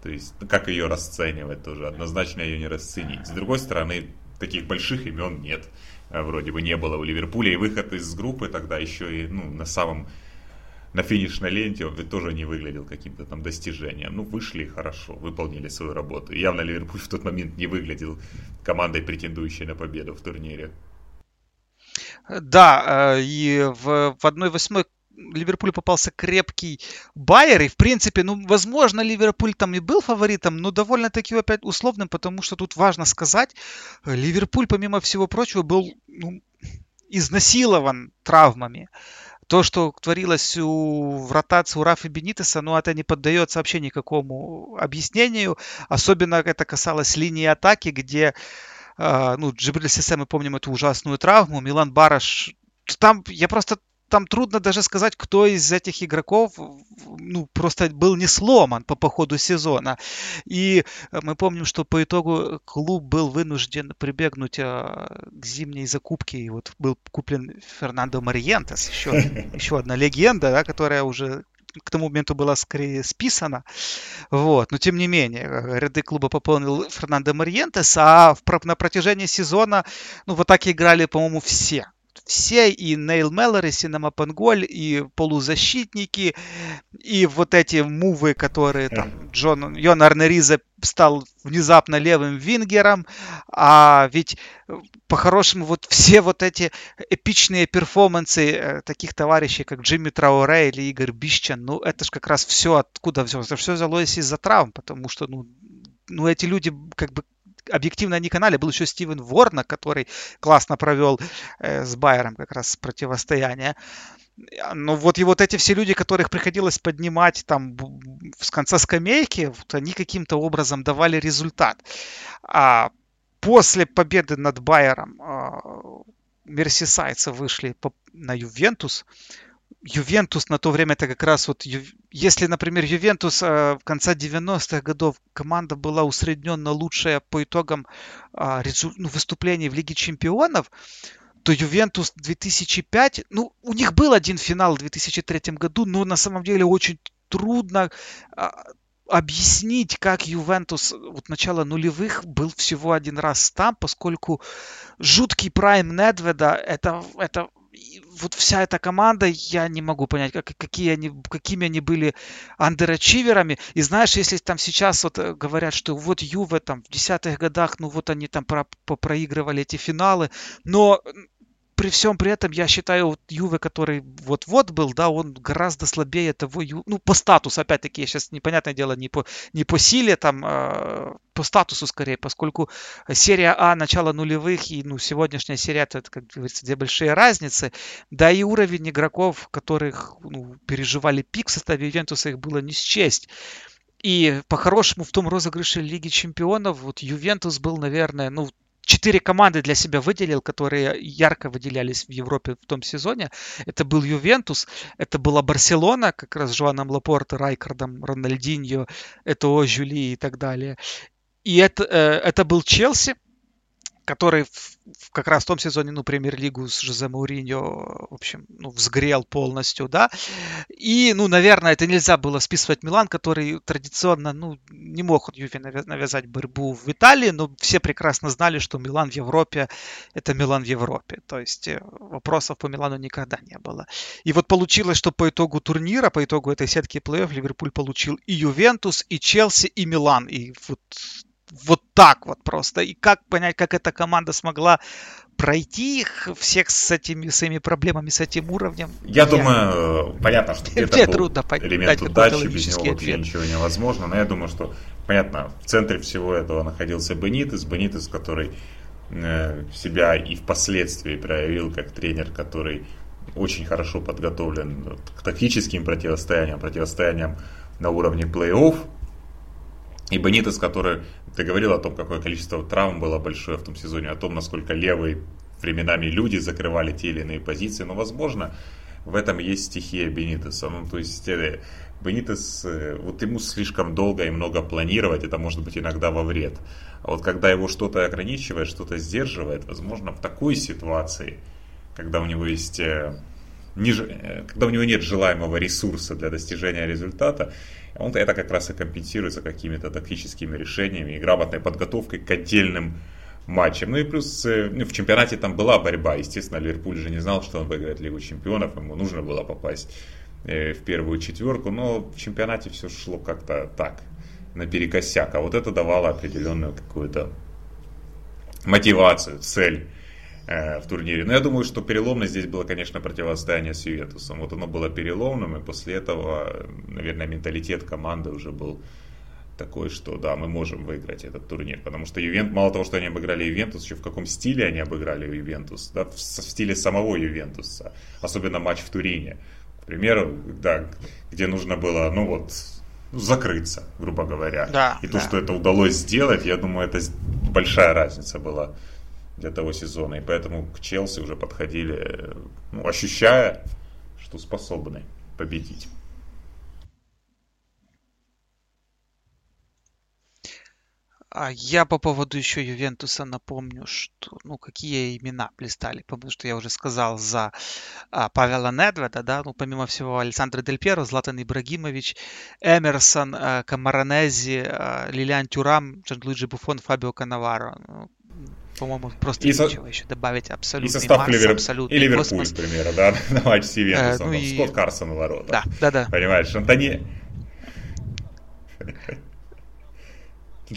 То есть, как ее расценивать тоже, однозначно ее не расценить. С другой стороны, таких больших имен нет. Э, вроде бы не было у Ливерпуля, и выход из группы тогда еще и ну, на самом на финишной ленте он ведь тоже не выглядел каким-то там достижением. Ну, вышли хорошо, выполнили свою работу. Явно Ливерпуль в тот момент не выглядел командой, претендующей на победу в турнире. Да, э, и в, в 1-8 Ливерпуль попался крепкий Байер, и в принципе, ну, возможно, Ливерпуль там и был фаворитом, но довольно-таки опять условным, потому что тут важно сказать, Ливерпуль, помимо всего прочего, был ну, изнасилован травмами. То, что творилось у, в ротации у Рафа Бенитеса, ну, это не поддается вообще никакому объяснению. Особенно это касалось линии атаки, где ну, Джибриль Сисе, мы помним эту ужасную травму, Милан Бараш, там я просто там трудно даже сказать, кто из этих игроков ну, просто был не сломан по, по ходу сезона. И мы помним, что по итогу клуб был вынужден прибегнуть а, к зимней закупке. И вот был куплен Фернандо Мариентес, еще, еще одна легенда, да, которая уже к тому моменту была скорее списана. Вот. Но тем не менее, э, ряды клуба пополнил Фернандо Мариентес, а в, на протяжении сезона ну, в атаке играли, по-моему, все. Все, и Нейл Меллори, Синема Панголь, и полузащитники, и вот эти мувы, которые там Джон, Йон Арнериза стал внезапно левым вингером, а ведь э, по-хорошему вот все вот эти эпичные перформансы э, таких товарищей, как Джимми Трауре или Игорь Бищан, ну это же как раз все откуда все, это все взялось из-за травм, потому что ну, ну эти люди как бы объективно не канале. Был еще Стивен Ворна, который классно провел э, с Байером как раз противостояние. Но вот и вот эти все люди, которых приходилось поднимать там с конца скамейки, вот они каким-то образом давали результат. А после победы над Байером а, мерсисайцы вышли на Ювентус. Ювентус на то время это как раз вот, если, например, Ювентус э, в конце 90-х годов команда была усредненно лучшая по итогам э, ну, выступлений в Лиге Чемпионов, то Ювентус 2005, ну, у них был один финал в 2003 году, но на самом деле очень трудно э, объяснить, как Ювентус вот начала нулевых был всего один раз там, поскольку жуткий прайм Недведа это, это вот вся эта команда, я не могу понять, как, какие они, какими они были андерачиверами. И знаешь, если там сейчас вот э, говорят, что вот Юве там в десятых годах, ну вот они там про, проигрывали эти финалы, но при всем при этом, я считаю, вот Юве, который вот-вот был, да, он гораздо слабее того, Ю... ну, по статусу, опять-таки, я сейчас, непонятное дело, не по, не по силе, там, э, по статусу скорее, поскольку серия А начала нулевых и, ну, сегодняшняя серия, это, как говорится, две большие разницы, да и уровень игроков, которых, ну, переживали пик в составе Ювентуса, их было не счесть. И по-хорошему в том розыгрыше Лиги Чемпионов вот Ювентус был, наверное, ну, четыре команды для себя выделил, которые ярко выделялись в Европе в том сезоне. Это был Ювентус, это была Барселона, как раз с Жуаном Лапорто, Райкардом, Рональдиньо, это Жюли и так далее. И это, э, это был Челси, который в, в, как раз в том сезоне, ну, премьер-лигу с Жозе Мауриньо, в общем, ну, взгрел полностью, да. И, ну, наверное, это нельзя было списывать Милан, который традиционно, ну, не мог Юве навязать борьбу в Италии, но все прекрасно знали, что Милан в Европе – это Милан в Европе. То есть э, вопросов по Милану никогда не было. И вот получилось, что по итогу турнира, по итогу этой сетки плей-офф Ливерпуль получил и Ювентус, и Челси, и Милан. И вот вот так вот просто. И как понять, как эта команда смогла пройти их всех с этими своими проблемами, с этим уровнем? Я, я... думаю, понятно, что где-то трудно элемент удачи, без него вообще ответ. ничего невозможно, но я думаю, что, понятно, в центре всего этого находился Бенитес, Бенитес, который э, себя и впоследствии проявил как тренер, который очень хорошо подготовлен к тактическим противостояниям, противостояниям на уровне плей-офф, и Бенитес, который ты говорил о том, какое количество травм было большое в том сезоне, о том, насколько левые временами люди закрывали те или иные позиции. Но, возможно, в этом есть стихия Бенитеса. Ну, то есть, э, Бенитес, э, вот ему слишком долго и много планировать, это может быть иногда во вред. А вот когда его что-то ограничивает, что-то сдерживает, возможно, в такой ситуации, когда у него есть э, когда у него нет желаемого ресурса для достижения результата, он это как раз и компенсируется какими-то тактическими решениями и грамотной подготовкой к отдельным матчам. Ну и плюс э, ну, в чемпионате там была борьба. Естественно, Ливерпуль же не знал, что он выиграет Лигу чемпионов. Ему нужно было попасть э, в первую четверку. Но в чемпионате все шло как-то так, наперекосяк. А вот это давало определенную какую-то мотивацию, цель в турнире. Но я думаю, что переломно здесь было, конечно, противостояние с Ювентусом. Вот оно было переломным, и после этого, наверное, менталитет команды уже был такой, что да, мы можем выиграть этот турнир. Потому что Ювент, мало того, что они обыграли Ювентус, еще в каком стиле они обыграли Ювентус, да, в, в стиле самого Ювентуса. Особенно матч в Турине. К примеру, да, где нужно было, ну вот, закрыться, грубо говоря. Да, и да. то, что это удалось сделать, я думаю, это большая разница была для того сезона. И поэтому к Челси уже подходили, ну, ощущая, что способны победить. А я по поводу еще Ювентуса напомню, что, ну, какие имена блистали, потому что я уже сказал за а, Павела Недведа, да, ну, помимо всего Александра Дель Пьеро, Златан Ибрагимович, Эмерсон, а, Камаранези, а, Лилиан Тюрам, Джанлуиджи Буфон, Фабио Канаваро. Ну, по-моему, просто и нечего со... еще добавить абсолютно. И состав Ливер... абсолютный и Ливерпуль, космос. к примеру, да, на матч с Ювентусом. Э, ну и... Скотт Карсон у ворота. Да, да, да. Понимаешь, Антони...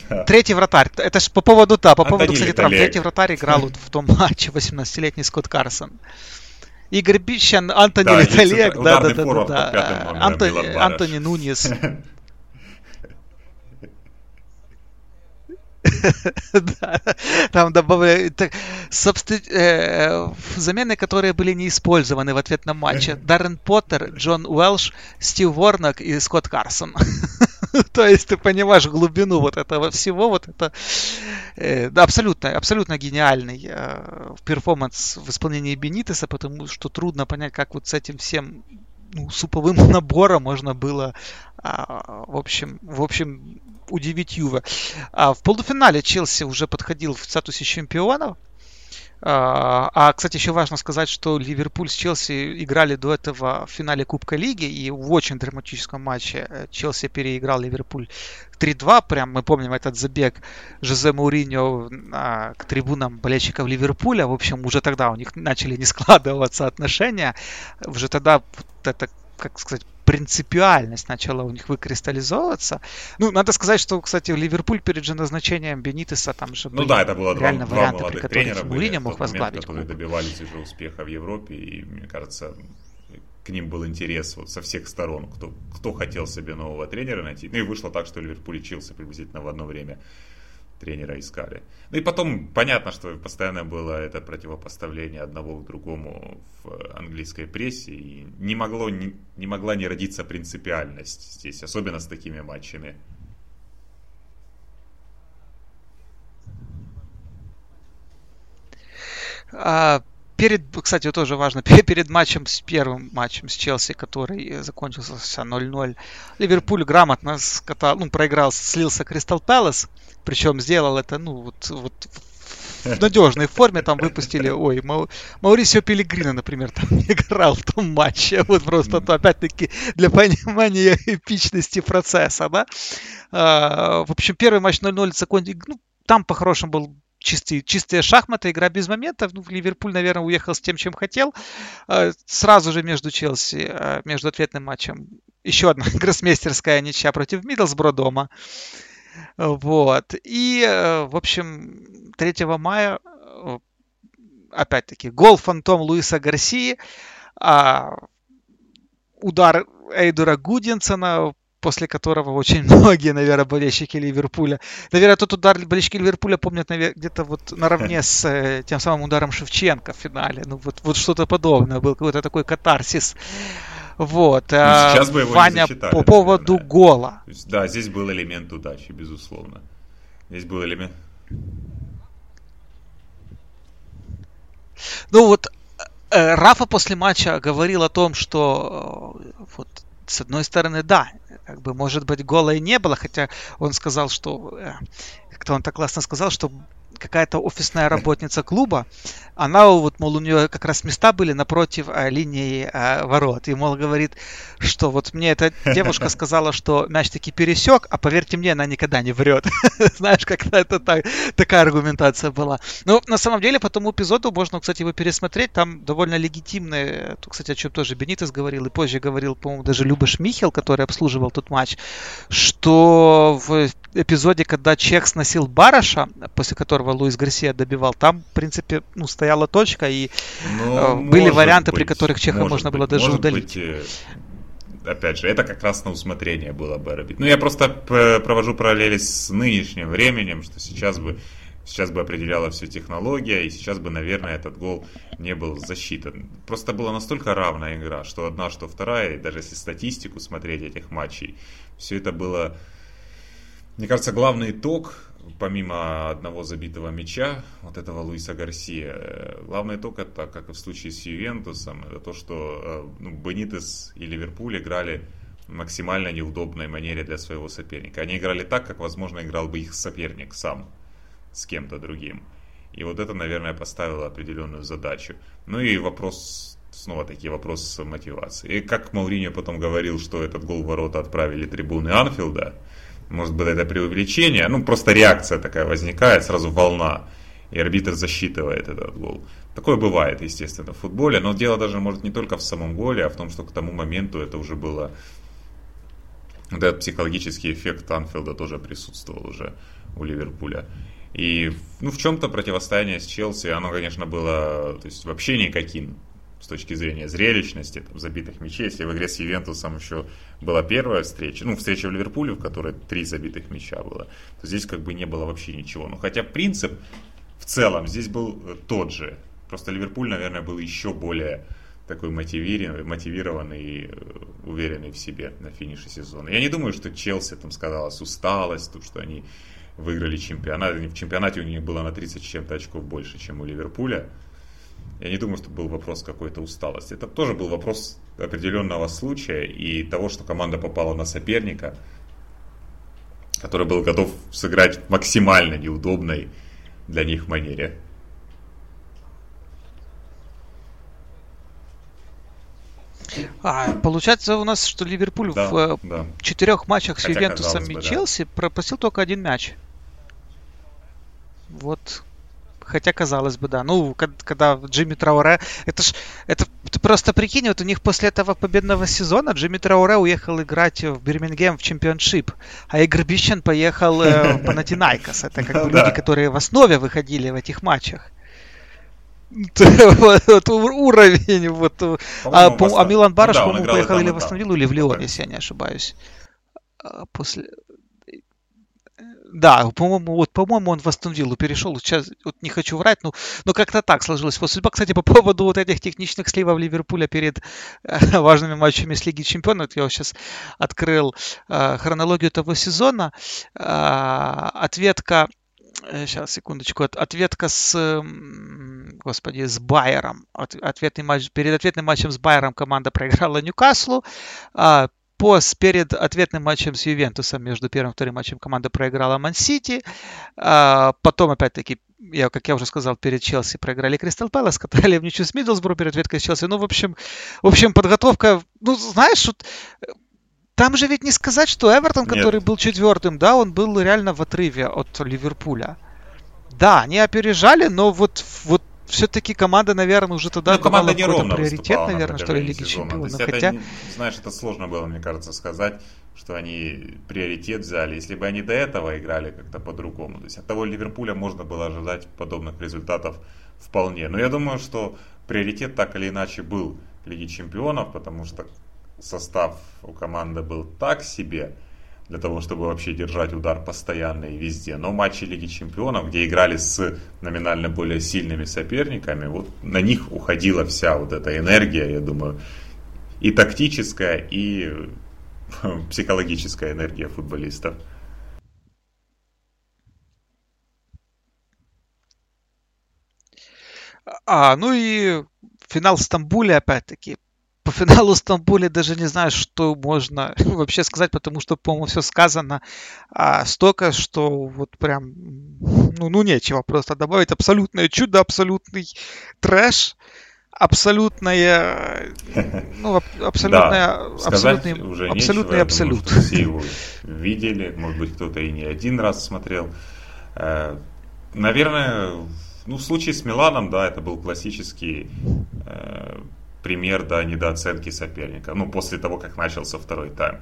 Да. Третий вратарь. Это ж по поводу, да, по Антони поводу, кстати, травм. Третий вратарь играл вот в том матче 18-летний Скотт Карсон. Игорь Бищан, Антони Да, Виталек, да, да, да, да, да. Антони. Антони Нунис. Да, Там добавляют так, э, замены, которые были не использованы в ответном матче. Даррен Поттер, Джон Уэлш, Стив Ворнок и Скотт Карсон. То есть ты понимаешь глубину вот этого всего, вот это э, да, абсолютно, абсолютно гениальный э, перформанс в исполнении Бенитеса, потому что трудно понять, как вот с этим всем ну, суповым набором можно было, а, в общем, в общем, удивить Юве. А в полуфинале Челси уже подходил в статусе чемпионов. А, а, кстати, еще важно сказать, что Ливерпуль с Челси играли до этого в финале Кубка Лиги, и в очень драматическом матче э, Челси переиграл Ливерпуль 3-2. Прям мы помним этот забег Жозе Мауриньо а, к трибунам болельщиков Ливерпуля. В общем, уже тогда у них начали не складываться отношения. Уже тогда это, как сказать, принципиальность начала у них выкристаллизовываться. Ну, надо сказать, что, кстати, Ливерпуль перед же назначением Бенитеса там же Ну были да, это было два, реально два варианты, при молодых которых в мог тот момент, возглавить которые добивались уже успеха в Европе, и мне кажется, к ним был интерес вот со всех сторон, кто, кто хотел себе нового тренера найти. Ну и вышло так, что Ливерпуль и Челси приблизительно в одно время тренера искали. Ну и потом понятно, что постоянно было это противопоставление одного к другому в английской прессе, и не, могло, не, не могла не родиться принципиальность здесь, особенно с такими матчами. А, перед, кстати, тоже важно, перед, матчем с первым матчем с Челси, который закончился 0-0, Ливерпуль грамотно скатал, ну, проиграл, слился Кристал Пэлас, причем сделал это, ну, вот, вот в надежной форме там выпустили, ой, Мау, Маурисио Пелегрино, например, там играл в том матче, вот просто то, опять-таки, для понимания эпичности процесса, да. А, в общем, первый матч 0-0 закончился, ну, там, по-хорошему, был чистые, чистые шахматы, игра без моментов. Ну, Ливерпуль, наверное, уехал с тем, чем хотел. А, Сразу же между Челси, а, между ответным матчем, еще одна гроссмейстерская ничья против Миддлсбро дома. Вот. И, э, в общем, 3 мая, э, опять-таки, гол фантом Луиса Гарсии, а, удар Эйдура Гудинсона, после которого очень многие, наверное, болельщики Ливерпуля. Наверное, тот удар болельщики Ливерпуля помнят наверное, где-то вот наравне с э, тем самым ударом Шевченко в финале. Ну, вот, вот что-то подобное. Был какой-то такой катарсис. Вот. Ну, а, сейчас бы его не Ваня, засчитали, по поводу наверное. гола. Есть, да, здесь был элемент удачи, безусловно. Здесь был элемент... Ну вот э, Рафа после матча говорил о том, что э, вот с одной стороны, да, как бы может быть гола и не было, хотя он сказал, что э, как-то он так классно сказал, что какая-то офисная работница клуба, она вот, мол, у нее как раз места были напротив э, линии э, ворот. И, мол, говорит, что вот мне эта девушка сказала, что мяч таки пересек, а поверьте мне, она никогда не врет. Знаешь, как-то это так, такая аргументация была. Но на самом деле по тому эпизоду можно, кстати, его пересмотреть. Там довольно легитимные, тут, кстати, о чем тоже Бенитес говорил, и позже говорил, по-моему, даже Любаш Михел, который обслуживал тот матч, что в эпизоде, когда Чех сносил Бараша, после которого Луис Гарсия добивал, там, в принципе, ну, стояла точка, и Ну, э, были варианты, при быть, которых Чеха можно быть, было даже удалить. быть, э, опять же, это как раз на усмотрение было бы робить. Ну, я просто провожу параллели с нынешним временем, что сейчас бы сейчас бы определяла всю технология, и сейчас бы, наверное, этот гол не был засчитан. Просто была настолько равная игра, что одна, что вторая, и даже если статистику смотреть этих матчей, все это было... Мне кажется, главный итог, помимо одного забитого мяча, вот этого Луиса Гарсия, э, главный итог это, как и в случае с Ювентусом, это то, что э, ну, Бенитес и Ливерпуль играли в максимально неудобной манере для своего соперника. Они играли так, как, возможно, играл бы их соперник сам с кем-то другим. И вот это, наверное, поставило определенную задачу. Ну и вопрос, снова таки вопрос мотивации. И как Мауриньо потом говорил, что этот гол ворота отправили трибуны Анфилда, может быть, это преувеличение, ну, просто реакция такая возникает, сразу волна. и арбитр засчитывает этот гол. Такое бывает, естественно, в футболе, но дело даже может не только в самом голе, а в том, что к тому моменту это уже было... Вот этот психологический эффект Анфилда тоже присутствовал уже у Ливерпуля. И ну, в чем-то противостояние с Челси, оно, конечно, было то есть, вообще никаким с точки зрения зрелищности, там, забитых мячей. Если в игре с Ювентусом еще была первая встреча, ну, встреча в Ливерпуле, в которой три забитых мяча было, то здесь как бы не было вообще ничего. Но хотя принцип в целом здесь был э, тот же. Просто Ливерпуль, наверное, был еще более такой мотивированный, мотивированный и э, уверенный в себе на финише сезона. Я не думаю, что Челси там сказалась усталость, то, что они выиграли чемпионат. В чемпионате у них было на 30 чем-то очков больше, чем у Ливерпуля. Я не думаю, что был вопрос какой-то усталости. Это тоже был вопрос определенного случая и того, что команда попала на соперника, который был готов сыграть максимально неудобной для них манере. А, получается у нас, что Ливерпуль да, в э, да. четырех матчах с Ювентусом и Челси да. пропустил только один мяч. Вот Хотя, казалось бы, да. Ну, когда Джимми Трауре... Это ж... Это ты просто прикинь, вот у них после этого победного сезона Джимми Трауре уехал играть в Бирмингем в чемпионшип, а Игорь Бишчан поехал э, в Панатинайкос. Это как бы люди, которые в основе выходили в этих матчах. вот, уровень. Вот. А, а Милан Барош, ну, да, по-моему, поехал или в Астон или в Лион, если я не ошибаюсь. А, после... Да, по-моему, вот, по-моему, он в Астон перешел. Сейчас вот не хочу врать, но, но как-то так сложилось его судьба. Кстати, по поводу вот этих техничных сливов Ливерпуля перед э, важными матчами с Лиги Чемпионов, я сейчас открыл э, хронологию того сезона. Э, ответка сейчас, секундочку, от, ответка с, господи, с Байером. От, ответный матч, перед ответным матчем с Байером команда проиграла Ньюкаслу. А, по, перед ответным матчем с Ювентусом, между первым и вторым матчем команда проиграла Ман-Сити. А, потом, опять-таки, я, как я уже сказал, перед Челси проиграли Кристал Пэлас, катали в ничью с Миддлсбро перед ответкой с Челси. Ну, в общем, в общем, подготовка, ну, знаешь, вот, там же ведь не сказать, что Эвертон, Нет. который был четвертым, да, он был реально в отрыве от Ливерпуля. Да, они опережали, но вот, вот все-таки команда, наверное, уже тогда ну, команда неровно приоритет, наверное, что ли, Лиги Чемпионов. Хотя... Не, знаешь, это сложно было, мне кажется, сказать, что они приоритет взяли. Если бы они до этого играли как-то по-другому. То есть от того Ливерпуля можно было ожидать подобных результатов вполне. Но я думаю, что приоритет так или иначе был Лиги Чемпионов, потому что состав у команды был так себе – для того, чтобы вообще держать удар постоянно и везде. Но матчи Лиги Чемпионов, где играли с номинально более сильными соперниками, вот на них уходила вся вот эта энергия, я думаю, и тактическая, и психологическая энергия футболистов. А, ну и финал в Стамбуле, опять-таки, по финалу Стамбуле даже не знаю, что можно вообще сказать, потому что, по-моему, все сказано а, столько, что вот прям, ну, ну, нечего просто добавить. Абсолютное чудо, абсолютный трэш, абсолютное, ну, абсолютное, абсолютный, абсолютный абсолют. Все его видели, может быть, кто-то и не один раз смотрел. Э, наверное, ну, в случае с Миланом, да, это был классический э, пример да, недооценки соперника. Ну, после того, как начался второй тайм.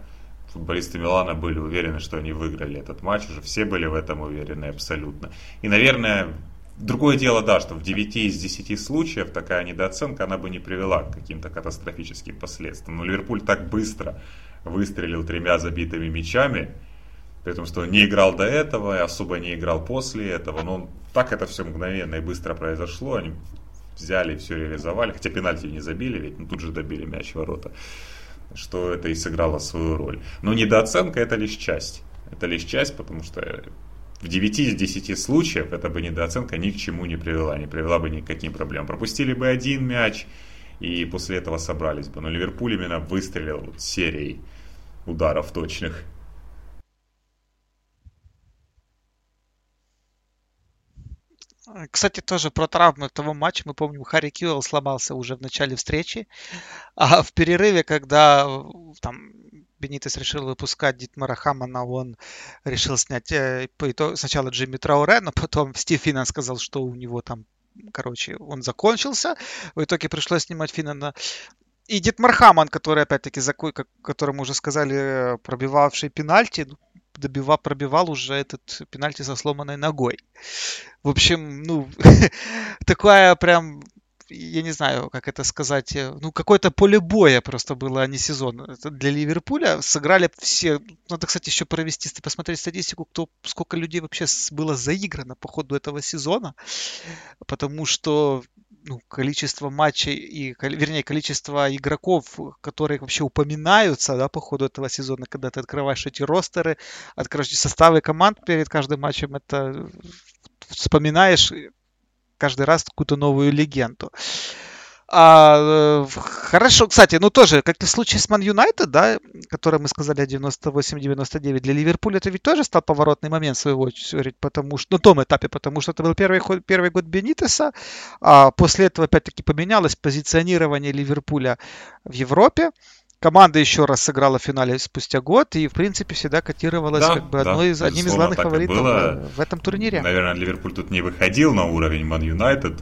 Футболисты Милана были уверены, что они выиграли этот матч. Уже все были в этом уверены абсолютно. И, наверное, другое дело, да, что в 9 из 10 случаев такая недооценка, она бы не привела к каким-то катастрофическим последствиям. Но Ливерпуль так быстро выстрелил тремя забитыми мячами, при том, что не играл до этого и особо не играл после этого. Но так это все мгновенно и быстро произошло. Они взяли, все реализовали, хотя пенальти не забили, ведь ну, тут же добили мяч в ворота, что это и сыграло свою роль. Но недооценка это лишь часть. Это лишь часть, потому что в 9 из 10 случаев эта бы недооценка ни к чему не привела, не привела бы ни к каким проблемам. Пропустили бы один мяч, и после этого собрались бы. Но Ливерпуль именно выстрелил серией ударов точных. Кстати, тоже про травмы того матча. Мы помним, Харри Кьюэлл сломался уже в начале встречи. А в перерыве, когда там Бенитес решил выпускать Дитмара Хамана, он решил снять э, сначала Джимми Трауре, но потом Стив Финнан сказал, что у него там, короче, он закончился. В итоге пришлось снимать Финнана. И Дитмар Хаман, который, опять-таки, за которому уже сказали, пробивавший пенальти, ну, добивал, пробивал уже этот пенальти со сломанной ногой. В общем, ну, такая прям я не знаю, как это сказать, э, ну, какое-то поле боя просто было, а не сезон. Это для Ливерпуля сыграли все... Надо, кстати, еще провести, посмотреть статистику, кто, сколько людей вообще было заиграно по ходу этого сезона, потому что ну, количество матчей и, вернее, количество игроков, которые вообще упоминаются, да, по ходу этого сезона, когда ты открываешь эти ростеры, открываешь составы команд перед каждым матчем, это вспоминаешь каждый раз какую-то новую легенду. А, э, хорошо, кстати, ну тоже, как и в случае с Ман Юнайтед, да, который мы сказали 98-99, для Ливерпуля это ведь тоже стал поворотный момент, в свою очередь, потому что, на том этапе, потому что это был первый, первый год Бенитеса, а после этого опять-таки поменялось позиционирование Ливерпуля в Европе, Команда еще раз сыграла в финале спустя год и, в принципе, всегда котировалась да, как бы да, одной из, одним из главных фаворитов было. в этом турнире. Наверное, Ливерпуль тут не выходил на уровень Ман Юнайтед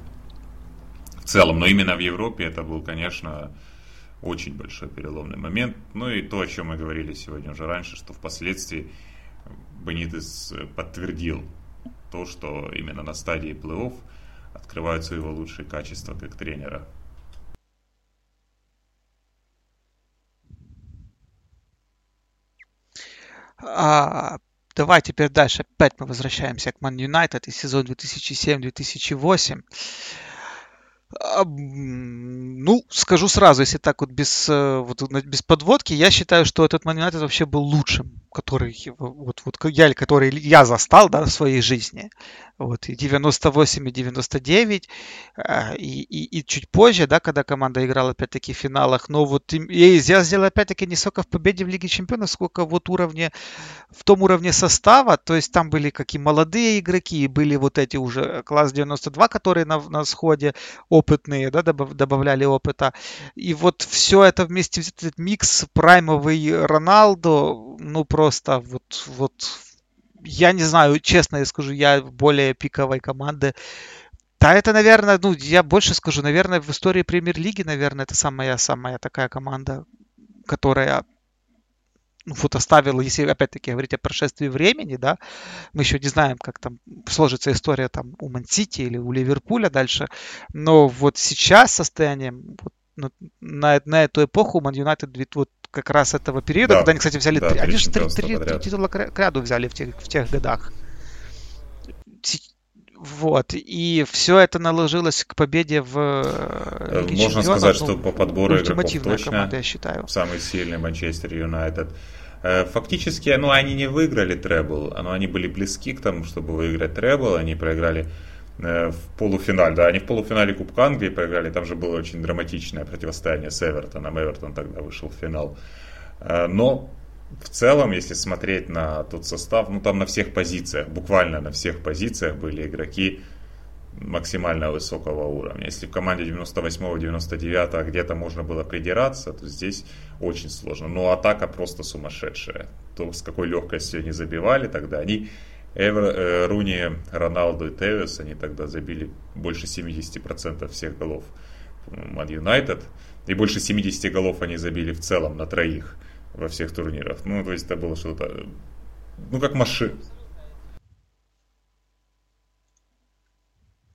в целом, но именно в Европе это был, конечно, очень большой переломный момент. Ну и то, о чем мы говорили сегодня уже раньше, что впоследствии Бенитес подтвердил то, что именно на стадии плей-офф открываются его лучшие качества как тренера. А, давай теперь дальше. Опять мы возвращаемся к Man United и сезон 2007-2008. Ну, скажу сразу, если так вот без, э, вот, без подводки, я считаю, что этот United вообще был лучшим, который, вот, вот, я, который я застал да, в своей жизни. Вот, и 98, и 99, а, и, и, и чуть позже, да, когда команда играла опять-таки в финалах. Но вот я сделал опять-таки не столько в победе в Лиге Чемпионов, сколько вот уровне, в том уровне состава. То есть там были какие молодые игроки, были вот эти уже класс 92, которые на, на сходе опытные, да, добавляли опыта. И вот все это вместе, этот микс праймовый Роналдо, ну просто вот, вот я не знаю, честно я скажу, я более пиковой команды. Да, это, наверное, ну, я больше скажу, наверное, в истории премьер-лиги, наверное, это самая-самая такая команда, которая ну, вот оставила, если опять-таки говорить о прошествии времени, да, мы еще не знаем, как там сложится история там у Мансити или у Ливерпуля дальше, но вот сейчас состояние вот, на, на эту эпоху Ман Юнайтед вот как раз этого периода, да. когда они, кстати, взяли... Да, три, они же три, три, три титула к ряду взяли в тех, в тех годах. Вот. И все это наложилось к победе в э, Лиге Можно сказать, ну, что по подбору игроков точно команда, я считаю. самый сильный Манчестер Юнайтед. Э, фактически, ну, они не выиграли требл, но они были близки к тому, чтобы выиграть требл. Они проиграли Э, в полуфинале. Да, они в полуфинале Кубка Англии проиграли, там же было очень драматичное противостояние с Эвертоном. Эвертон тогда вышел в финал. Э, но в целом, если смотреть на тот состав, ну там на всех позициях, буквально на всех позициях были игроки максимально высокого уровня. Если в команде 98-99 где-то можно было придираться, то здесь очень сложно. Но атака просто сумасшедшая. То, с какой легкостью они забивали тогда, они Эвер, э, Руни, Роналду и Тевис, они тогда забили больше 70% всех голов Ман Юнайтед. И больше 70 голов они забили в целом на троих во всех турнирах. Ну, то есть это было что-то, ну, как машина.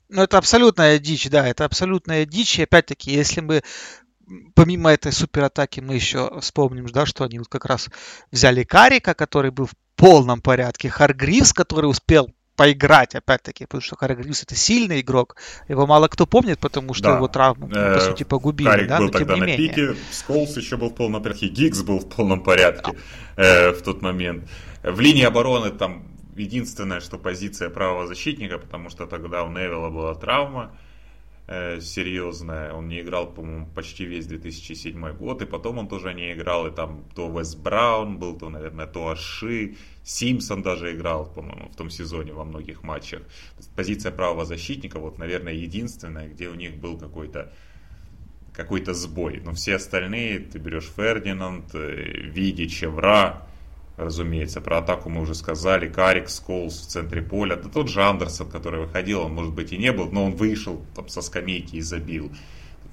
Ну, это абсолютная дичь, да, это абсолютная дичь. И опять-таки, если мы помимо этой суператаки мы еще вспомним, да, что они вот как раз взяли Карика, который был полном порядке. Харгривс, который успел поиграть, опять-таки, потому что Харгривс это сильный игрок. Его мало кто помнит, потому что да. его травмы, ну, по сути, погубили. Карик да? был Но, тогда на менее. пике, Сколс еще был в полном порядке, Гиггс был в полном порядке э, в тот момент. В линии обороны там единственное, что позиция правого защитника, потому что тогда у Невилла была травма э, серьезная. Он не играл, по-моему, почти весь 2007 год, и потом он тоже не играл, и там то Вес Браун был, то, наверное, то Аши, Симпсон даже играл, по-моему, в том сезоне во многих матчах. Позиция правого защитника, вот, наверное, единственная, где у них был какой-то какой-то сбой. Но все остальные, ты берешь Фердинанд, э, Виги, Чевра, разумеется. Про атаку мы уже сказали. Карик, Сколс в центре поля. Да тот же Андерсон, который выходил, он, может быть, и не был, но он вышел там со скамейки и забил.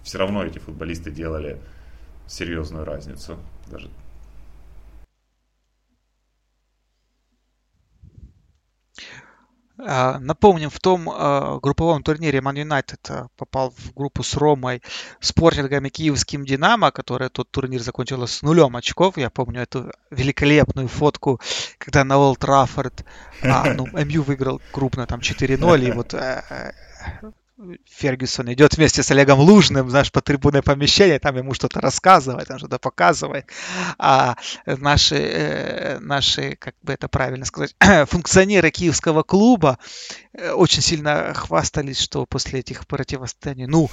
Все равно эти футболисты делали серьезную разницу. Даже напомним, в том а, групповом турнире United а, попал в группу с Ромой, Спортингом и Киевским Динамо, которая тот турнир закончила с нулем очков. Я помню эту великолепную фотку, когда на Олд Траффорд а, ну, МЮ выиграл крупно, там 4-0, и вот э, э, Фергюсон идет вместе с Олегом Лужным, знаешь, по трибунное помещение, там ему что-то рассказывает, там что-то показывает. А наши, э, наши, как бы это правильно сказать, функционеры киевского клуба э, очень сильно хвастались, что после этих противостояний, ну,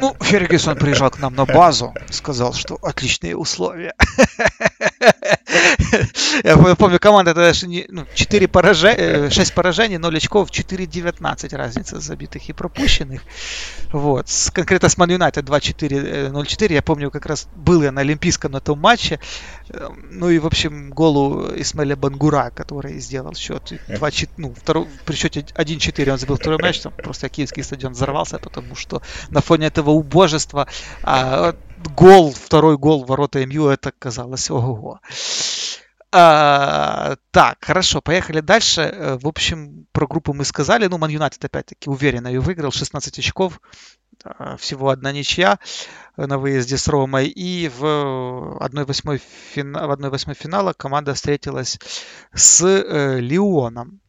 ну, Фергюсон приезжал к нам на базу, сказал, что отличные условия. Я помню, команда тогда ну, 4 поражения, 6 поражений, 0 очков, 4-19 разница забитых и пропущенных. Вот. С, конкретно с Man United 2-4, 0-4. Я помню, как раз был я на Олимпийском на том матче. Эм, ну и, в общем, голу Исмаиля Бангура, который сделал счет 2 ну, второй, при счете 1-4 он забил второй матч. Там просто киевский стадион взорвался, потому что на фоне этого убожества а, гол, второй гол ворота МЮ, это казалось ого-го. А, так, хорошо, поехали дальше. Э, в общем, про группу мы сказали. Ну, Ман Юнайтед, опять-таки, уверенно ее выиграл. 16 очков, а, всего одна ничья на выезде с Ромой. И в 1-8 фина... в 1 финала команда встретилась с э, Лионом.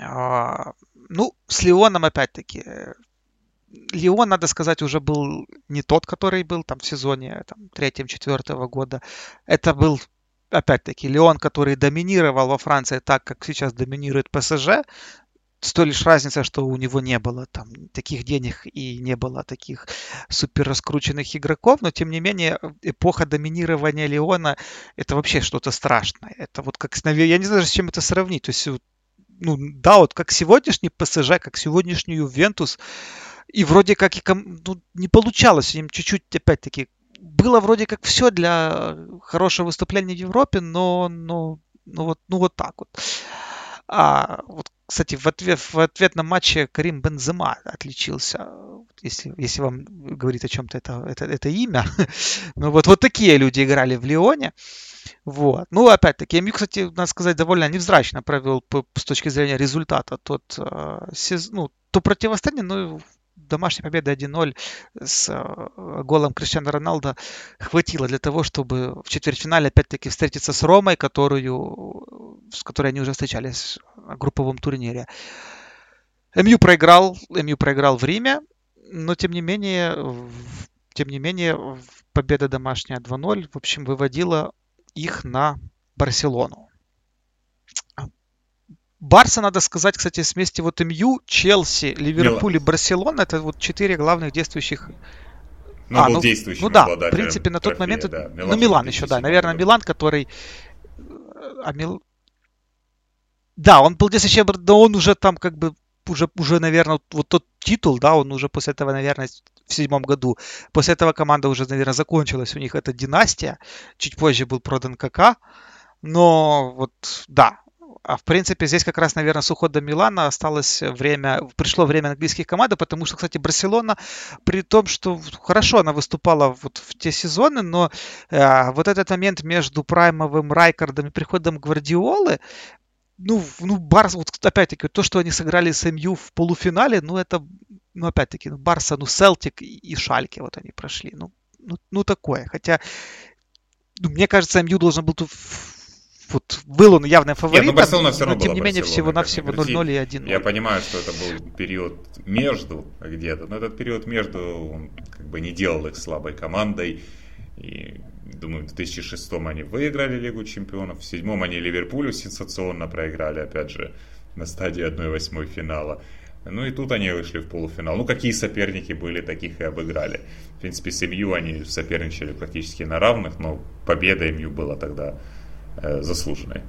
А, ну, с Лионом, опять-таки, Леон, надо сказать, уже был не тот, который был там в сезоне там, третьем-четвертого года. Это был, опять-таки, Леон, который доминировал во Франции так, как сейчас доминирует ПСЖ. С той лишь разница, что у него не было там таких денег и не было таких супер раскрученных игроков, но тем не менее эпоха доминирования Леона это вообще что-то страшное. Это вот как, я не знаю, с чем это сравнить. То есть, ну да, вот как сегодняшний ПСЖ, как сегодняшний Ювентус, и вроде как и ну, не получалось им чуть-чуть, опять-таки, было вроде как все для хорошего выступления в Европе, но, но, ну вот, ну вот так вот. А вот, кстати, в ответ, в ответном матче Карим Бензема отличился, если, если вам говорит о чем-то это, это, это имя. ну вот, вот такие люди играли в Лионе. Вот. Ну, опять-таки, МЮ, кстати, надо сказать, довольно невзрачно провел с точки зрения результата тот, э, ну, то противостояние, но домашней победы 1-0 с э, голом Криштиана Роналда хватило для того, чтобы в четвертьфинале опять-таки встретиться с Ромой, которую, с которой они уже встречались в групповом турнире. МЮ проиграл, МЮ проиграл в Риме, но тем не менее, тем не менее, победа домашняя 2-0, в общем, выводила их на Барселону. Барса, надо сказать, кстати, вместе вот МЮ, Челси, Ливерпуль и Барселона, это вот четыре главных действующих ну, а, был ну, действующим ну да, в принципе, на тот трофея, момент... Да. Милан ну, Милан еще, да. Наверное, году. Милан, который... А Мил... Да, он был действующим, но он уже там как бы уже, уже, наверное, вот тот титул, да, он уже после этого, наверное, в седьмом году. После этого команда уже, наверное, закончилась. У них эта династия. Чуть позже был продан КК. Но вот, да, а в принципе, здесь как раз, наверное, с уходом Милана осталось время, пришло время английских команд, потому что, кстати, Барселона, при том, что хорошо она выступала вот в те сезоны, но э, вот этот момент между Праймовым Райкардом и приходом Гвардиолы, ну, ну, Барс, вот опять-таки, то, что они сыграли с МЮ в полуфинале, ну, это, ну, опять-таки, ну, Барса, ну, Селтик и, и Шальки вот они прошли, ну, ну, ну такое. Хотя, ну, мне кажется, МЮ должен был тут вот был он явным фаворитом, Нет, но, Барселона все равно но тем не менее всего-навсего 0-0 и 1 Я понимаю, что это был период между где-то, но этот период между он как бы не делал их слабой командой. И думаю, в 2006 они выиграли Лигу Чемпионов, в 2007 они Ливерпулю сенсационно проиграли, опять же, на стадии 1-8 финала. Ну и тут они вышли в полуфинал. Ну, какие соперники были, таких и обыграли. В принципе, с МЮ они соперничали практически на равных, но победа МЮ была тогда Э, заслуженной.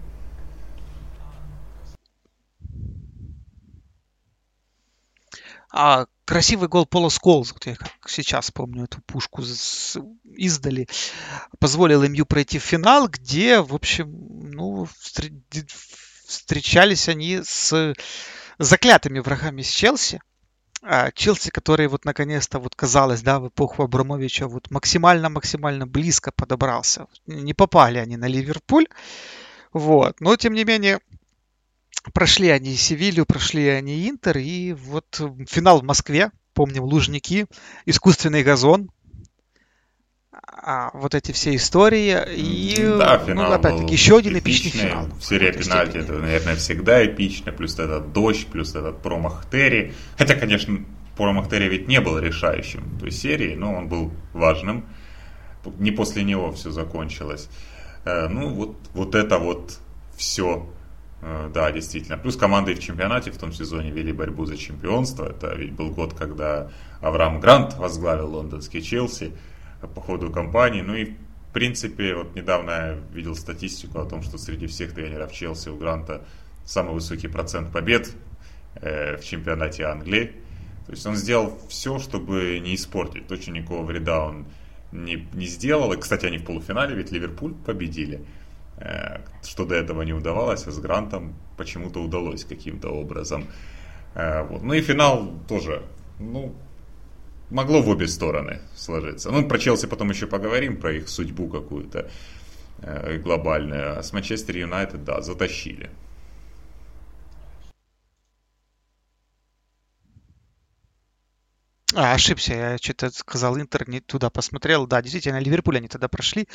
А красивый гол Пола Сколз, я как сейчас помню эту пушку с, издали, позволил МЮ пройти в финал, где, в общем, ну, встречались они с заклятыми врагами с Челси. А, Челси, который вот наконец-то, вот казалось, да, в эпоху Абрамовича вот максимально-максимально близко подобрался. Не попали они на Ливерпуль, вот. Но, тем не менее, прошли они Севилью, прошли они Интер, и вот финал в Москве, помним, Лужники, искусственный газон, а, вот эти все истории. И, да, финал ну, опять-таки, еще один эпичный, эпичный финал. Серия пенальти, это, наверное, всегда эпично, плюс этот дождь, плюс этот промах Терри. Хотя, конечно, промах Терри ведь не был решающим той серии, но он был важным. Не после него все закончилось. Э, ну, вот, вот это вот все э, да, действительно. Плюс команды в чемпионате в том сезоне вели борьбу за чемпионство. Это ведь был год, когда Авраам Грант возглавил лондонский Челси по ходу кампании. Ну и в принципе, вот недавно я видел статистику о том, что среди всех тренеров Челси у Гранта самый высокий процент побед э, в чемпионате Англии. То есть он сделал все, чтобы не испортить. Точно никакого вреда он не, не сделал. И, кстати, они в полуфинале, ведь Ливерпуль победили. Э, что до этого не удавалось, а с Грантом почему-то удалось каким-то образом. Э, вот. Ну и финал тоже, ну, могло в обе стороны сложиться. Ну, про Челси потом еще поговорим, про их судьбу какую-то э, глобальную. А с Манчестер Юнайтед, да, затащили. А, ошибся, я что-то сказал, Интер не туда посмотрел. Да, действительно, Ливерпуль они тогда прошли.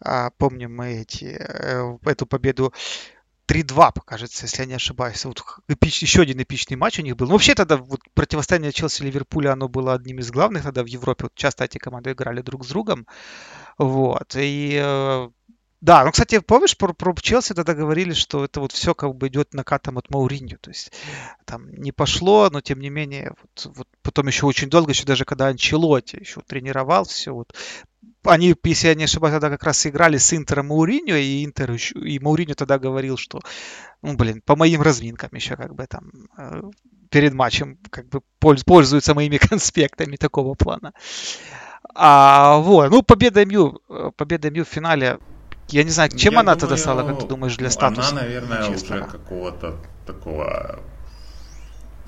А, помним мы эти, э, эту победу 3-2, кажется, если я не ошибаюсь. Вот эпич, еще один эпичный матч у них был. Ну, вообще тогда вот, противостояние Челси-Ливерпуля, оно было одним из главных тогда в Европе. Вот часто эти команды играли друг с другом. Вот. И э, да, ну, кстати, помнишь, про, про Челси тогда говорили, что это вот все как бы идет накатом от Мауринью. То есть там не пошло, но тем не менее, вот, вот потом еще очень долго, еще даже когда Анчелоти еще тренировал все, вот они, если я не ошибаюсь, тогда как раз играли с Интером Мауриньо, и Интер еще, и Мауриньо тогда говорил, что, ну, блин, по моим разминкам еще как бы там э, перед матчем как бы пользуются моими конспектами такого плана. А, вот, ну, победа МЮ, э, победа МЮ в финале, я не знаю, чем я она думаю, тогда стала, как ты думаешь, для статуса? Она, наверное, уже какого-то такого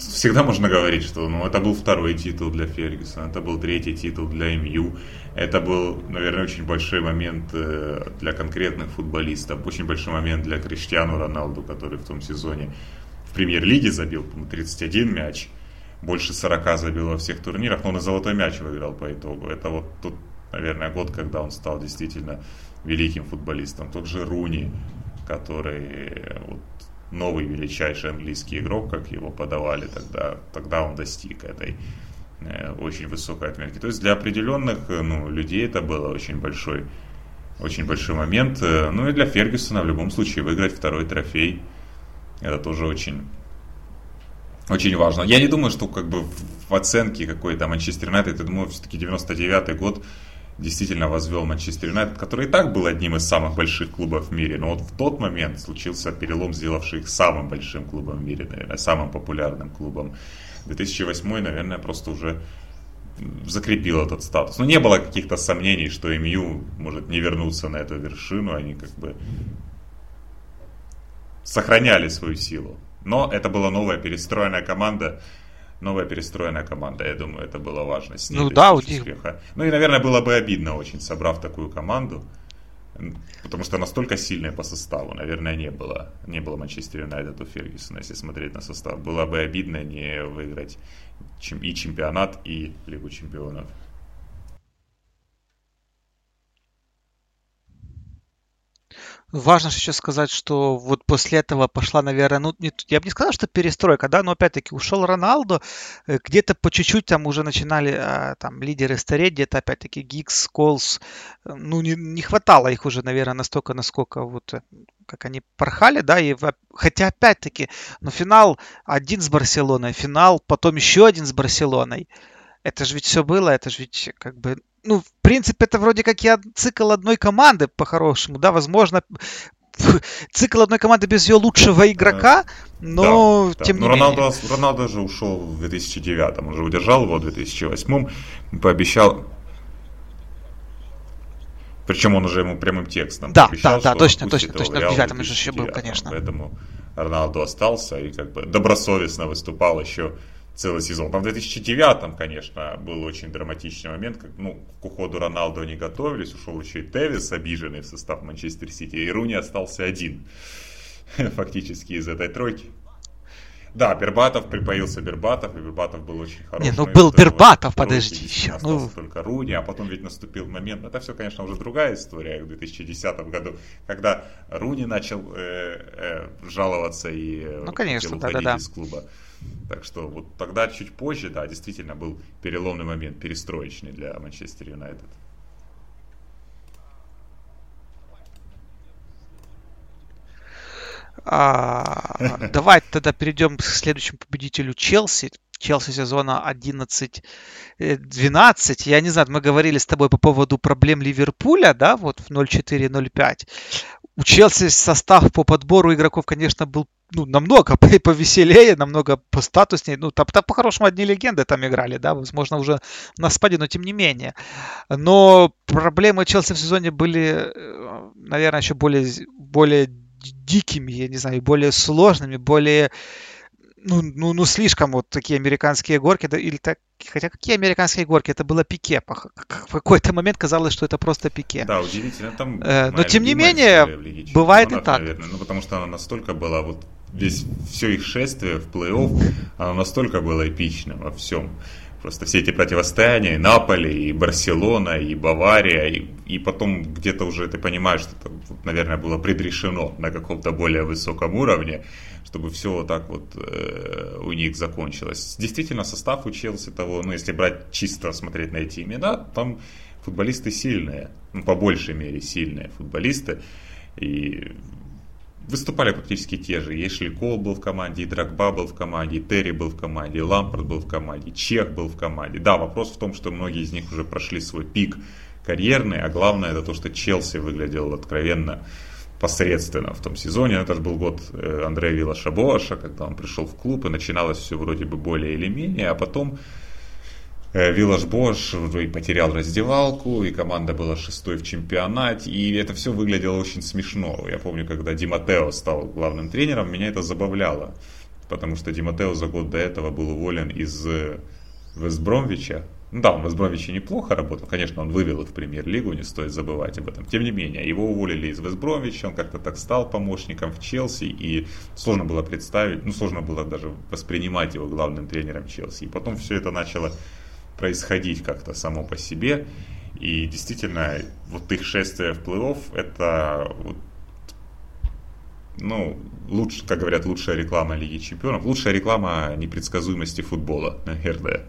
всегда можно говорить, что ну, это был второй титул для Фергюсона, это был третий титул для МЮ. Это был, наверное, очень большой момент э, для конкретных футболистов, очень большой момент для Криштиану Роналду, который в том сезоне в премьер-лиге забил, по 31 мяч, больше 40 забил во всех турнирах, но на золотой мяч выиграл по итогу. Это вот тут, наверное, год, когда он стал действительно великим футболистом. Тот же Руни, который вот, новый величайший английский игрок, как его подавали тогда, тогда он достиг этой э, очень высокой отметки. То есть для определенных э, ну, людей это было очень большой, очень большой момент. Э, ну и для Фергюсона в любом случае выиграть второй трофей, это тоже очень, очень важно. Я не думаю, что как бы в оценке какой-то Манчестер Юнайтед, я думаю, все-таки 99-й год действительно возвел Манчестер Юнайтед, который и так был одним из самых больших клубов в мире. Но вот в тот момент случился перелом, сделавший их самым большим клубом в мире, наверное, самым популярным клубом. 2008, наверное, просто уже закрепил этот статус. Но не было каких-то сомнений, что МЮ может не вернуться на эту вершину. Они как бы сохраняли свою силу. Но это была новая перестроенная команда, новая перестроенная команда. Я думаю, это было важно. С ней ну да, у них... успеха. Ну и, наверное, было бы обидно очень, собрав такую команду. Потому что настолько сильная по составу, наверное, не было. Не было Манчестер Юнайтед у Фергюсона, если смотреть на состав. Было бы обидно не выиграть и чемпионат, и Лигу чемпионов. Важно сейчас сказать, что вот после этого пошла, наверное, ну, не, я бы не сказал, что перестройка, да, но опять-таки ушел Роналдо, э, где-то по чуть-чуть там уже начинали а, там лидеры стареть, где-то опять-таки Гикс, Колс, э, ну, не, не хватало их уже, наверное, настолько, насколько вот э, как они порхали, да, и хотя опять-таки, ну, финал один с Барселоной, финал, потом еще один с Барселоной, это же ведь все было, это же ведь как бы ну, в принципе, это вроде как и цикл одной команды по-хорошему, да, возможно, цикл одной команды без ее лучшего игрока, Но, да, тем да. не Но менее. Роналдо же ушел в 2009, он же удержал его в 2008, пообещал причем он уже ему прямым текстом да, пообещал, да, да, точно, точно, точно. В девятом же еще был, конечно. Поэтому Роналду остался и как бы добросовестно выступал еще целый сезон. Там в 2009, конечно, был очень драматичный момент, как, ну, к уходу Роналду не готовились, ушел еще и Тевис, обиженный в состав Манчестер Сити, и Руни остался один, фактически из этой тройки. Да, Бербатов, припоился Бербатов, и Бербатов был очень хороший. Не, ну был Бербатов, подожди еще. Ну... только Руни, а потом ведь наступил момент, это все, конечно, уже другая история в 2010 году, когда Руни начал э, э, жаловаться и э, ну, конечно, да, да, да. из клуба. Так что вот тогда чуть позже, да, действительно был переломный момент, перестроечный для Манчестер Юнайтед. А, давай тогда перейдем к следующему победителю Челси. Челси сезона 11-12. Я не знаю, мы говорили с тобой по поводу проблем Ливерпуля, да, вот в 0-4-0-5. У Челси состав по подбору игроков, конечно, был ну, намного повеселее, намного постатуснее. Ну, там, там по-хорошему одни легенды там играли, да, возможно, уже на спаде, но тем не менее. Но проблемы Челси в сезоне были, э, наверное, еще более, более дикими, я не знаю, более сложными, более ну, ну, ну, слишком вот такие американские горки, да, или так, хотя какие американские горки, это было пике, в какой-то момент казалось, что это просто пике. Да, удивительно, там э, Но тем не менее, бывает и так. Наверное, ну, потому что она настолько была, вот весь, все их шествие в плей-офф, оно настолько было эпичным во всем. Просто все эти противостояния, и Наполи, и Барселона, и Бавария, и, и потом где-то уже ты понимаешь, что это, наверное, было предрешено на каком-то более высоком уровне, чтобы все вот так вот э, у них закончилось. Действительно, состав у Челси того, ну, если брать чисто смотреть на эти имена, там футболисты сильные, ну, по большей мере сильные футболисты, и выступали практически те же. Эшли Кол был в команде, и Драгба был в команде, и Терри был в команде, и Лампорт был в команде, и Чех был в команде. Да, вопрос в том, что многие из них уже прошли свой пик карьерный, а главное это то, что Челси выглядел откровенно посредственно в том сезоне. Это же был год э, Андрея Вилла Шабоаша, когда он пришел в клуб, и начиналось все вроде бы более или менее, а потом Виллаж Бош потерял раздевалку, и команда была шестой в чемпионате, и это все выглядело очень смешно. Я помню, когда Диматео стал главным тренером, меня это забавляло, потому что Диматео за год до этого был уволен из э, Вестбромвича. Ну да, он в Вестбромвиче неплохо работал, конечно, он вывел их в премьер-лигу, не стоит забывать об этом. Тем не менее, его уволили из Вестбромвича, он как-то так стал помощником в Челси, и сложно было представить, ну сложно было даже воспринимать его главным тренером Челси. И потом все это начало происходить как-то само по себе. И действительно, вот их шествие в плей-офф, это вот, ну, лучше, как говорят, лучшая реклама Лиги Чемпионов, лучшая реклама непредсказуемости футбола, наверное.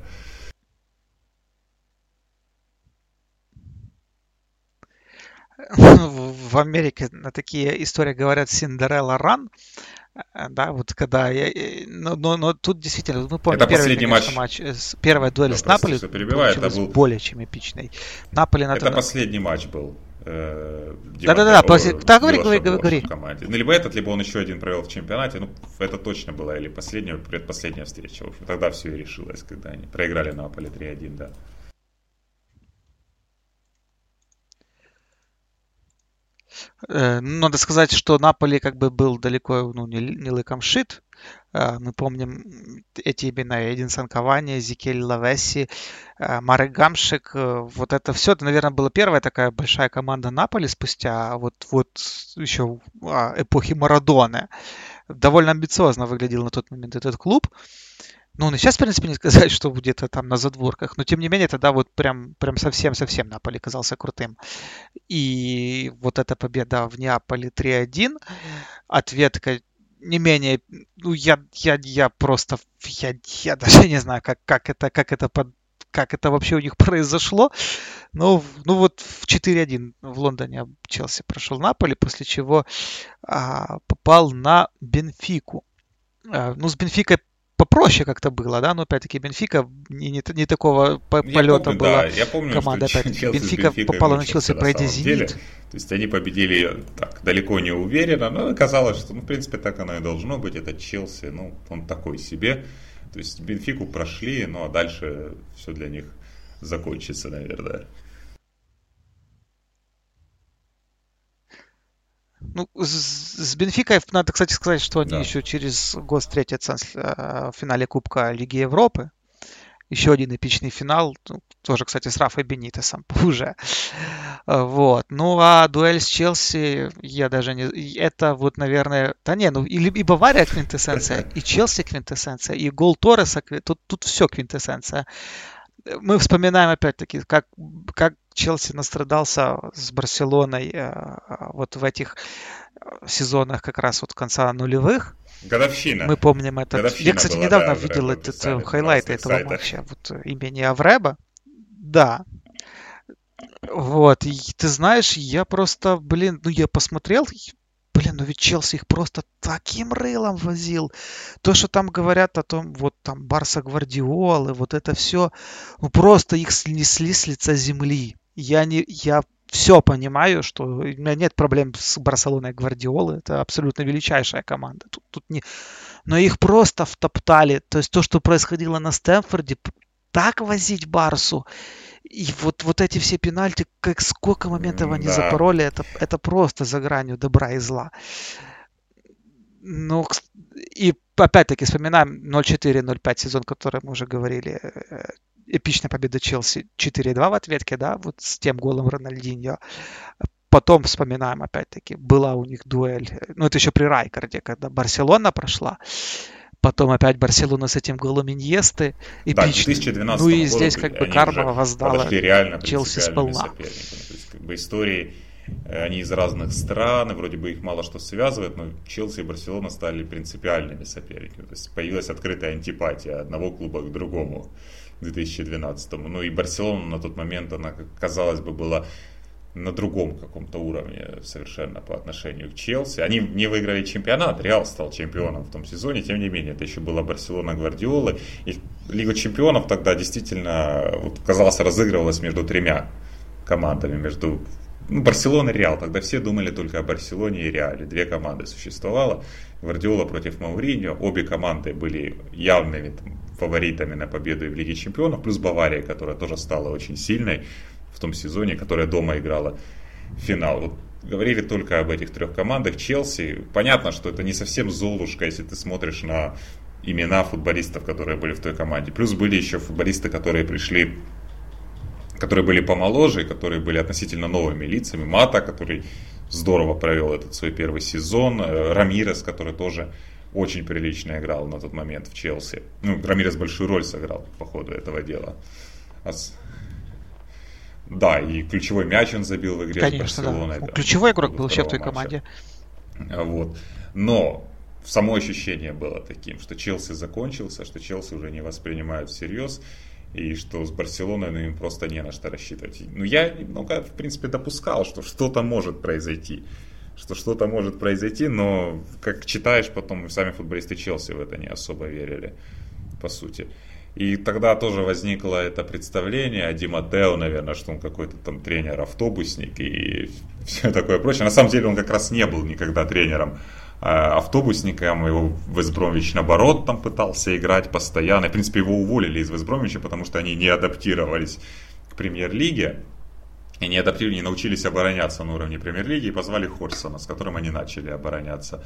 В Америке на такие истории говорят Синдерелла Ран. Э, да, вот когда я, но, но, но тут действительно, мы помним, это первый, последний конечно, матч. матч, первая дуэль да, с Наполи это был более чем эпичной. Наполи это тогда... последний матч был. Э, Да-да-да, после... да, говори, говори, говори. команде. Ну, либо этот, либо он еще один провел в чемпионате. Ну, это точно была или последняя, предпоследняя встреча. В общем, тогда все и решилось, когда они проиграли Наполе 3-1, да. Надо сказать, что Наполи как бы был далеко ну, не, не лыком шит. Э, мы помним эти имена. Эдинсон Кавани, Зикель Лавеси, э, Марек Гамшик. Вот это все, это, наверное, была первая такая большая команда Наполи спустя вот, вот еще а, эпохи Марадоны. Довольно амбициозно выглядел на тот момент этот клуб. Ну, он и сейчас, в принципе, не сказать, что где-то там на задворках, но тем не менее, тогда вот прям, прям совсем-совсем Наполе казался крутым. И вот эта победа в Неаполе 3-1, ответка не менее, ну, я, я, я просто, я, я даже не знаю, как, как это, как это под, как это вообще у них произошло. Но, ну вот в 4-1 в Лондоне Челси прошел Наполе, после чего а, попал на Бенфику. А, ну, с Бенфикой попроще как-то было, да, но опять-таки Бенфика не, не, не такого по- полета помню, была да, я помню, команда. что Опять Челси с Бенфика Бенфикой попала на Челси, пройти самом деле. Зенит. То есть они победили так далеко не уверенно, но оказалось, что, ну, в принципе, так оно и должно быть. Это Челси, ну, он такой себе. То есть Бенфику прошли, ну, а дальше все для них закончится, наверное. Ну, с, с Бенфикой надо, кстати, сказать, что они Да. еще через год встретятся э, в финале Кубка Лиги Европы. Еще один эпичный финал, ну, тоже, кстати, с Рафой Бенитесом уже. Вот. Ну, а дуэль с Челси, я даже не... Это вот, наверное... Да не, ну, и, и Бавария квинтэссенция, и Челси квинтэссенция, и гол Торреса, тут, тут все квинтэссенция. Мы вспоминаем опять-таки, как, как Челси настрадался с Барселоной э, вот в этих э, сезонах как раз вот конца нулевых. Годовщина. Мы помним. Годовщина Я, кстати, была, недавно да, видел Авреба этот писали э, разных этого сайтах. матча вот имени Авреба. Да. Вот. И ты знаешь, я просто, блин, ну я посмотрел, блин, ну ведь Челси их просто таким рылом возил. То, что там говорят о том, вот там Барса Гвардиолы, вот это все, ну просто их снесли с лица земли. Я не, я все понимаю, что у меня нет проблем с Барселоной Гвардиолы, это абсолютно величайшая команда. Тут, тут не... Но их просто втоптали. То есть то, что происходило на Стэнфорде, так возить Барсу. И вот, вот эти все пенальти, как сколько моментов они Да. запороли, это, это просто за гранью добра и зла. Ну, и опять-таки вспоминаем 0-4-0-5 сезон, который мы уже говорили. э, Эпичная победа Челси 4-2 в ответке, да, вот с тем голом Рональдиньо. Потом вспоминаем, опять-таки, была у них дуэль, э, ну это еще при Райкарде, когда Барселона прошла. Потом опять Барселона с этим голом Иньесты. Да, к Эпичный. 2012 Ну и году здесь как бы карма воздала реально Челси сполна. То есть, как бы истории, э, они из разных стран, и вроде бы их мало что связывает, но Челси и Барселона стали принципиальными соперниками. То есть появилась открытая антипатия одного клуба к другому в 2012. Ну и Барселона на тот момент, она, казалось бы, была на другом каком-то уровне совершенно по отношению к Челси. Они не выиграли чемпионат, Реал стал чемпионом в том сезоне, тем не менее, это еще была Барселона Гвардиолы. И Лига чемпионов тогда действительно, вот, казалось, разыгрывалась между тремя командами, между ну, Барселона и Реал. Тогда все думали только о Барселоне и Реале. Две команды существовало. Гвардиола против Мауриньо. Обе команды были явными там, фаворитами на победу и в Лиге чемпионов. Плюс Бавария, которая тоже стала очень сильной в том сезоне, которая дома играла финал. Вот говорили только об этих трех командах. Челси, понятно, что это не совсем Золушка, если ты смотришь на имена футболистов, которые были в той команде. Плюс были еще футболисты, которые пришли, которые были помоложе, которые были относительно новыми лицами. Мата, который здорово провел этот свой первый сезон. Э, Рамирес, который тоже очень прилично играл на тот момент в Челси. Ну, Рамирес большую роль сыграл по ходу этого дела. А Да, и ключевой мяч он забил в игре Конечно, с Барселоной. да. там, Ключевой игрок был вообще в той матча. команде. А, Вот. Но само ощущение было таким, что Челси закончился, что Челси уже не воспринимают всерьез, и что с Барселоной ну, им просто не на что рассчитывать. Ну, я немного, в принципе, допускал, что что-то может произойти. Что что-то может произойти, но, как читаешь, потом сами футболисты Челси в это не особо верили, по сути. И тогда тоже возникло это представление о Ди Матео, наверное, что он какой-то там тренер-автобусник и все такое прочее. На самом деле он как раз не был никогда тренером а, автобусником. Его Вестбромвич, наоборот, там пытался играть постоянно. В принципе, его уволили из Вестбромвича, потому что они не адаптировались к премьер-лиге. И не адаптировали, не научились обороняться на уровне премьер-лиги и позвали Хорсона, с которым они начали обороняться.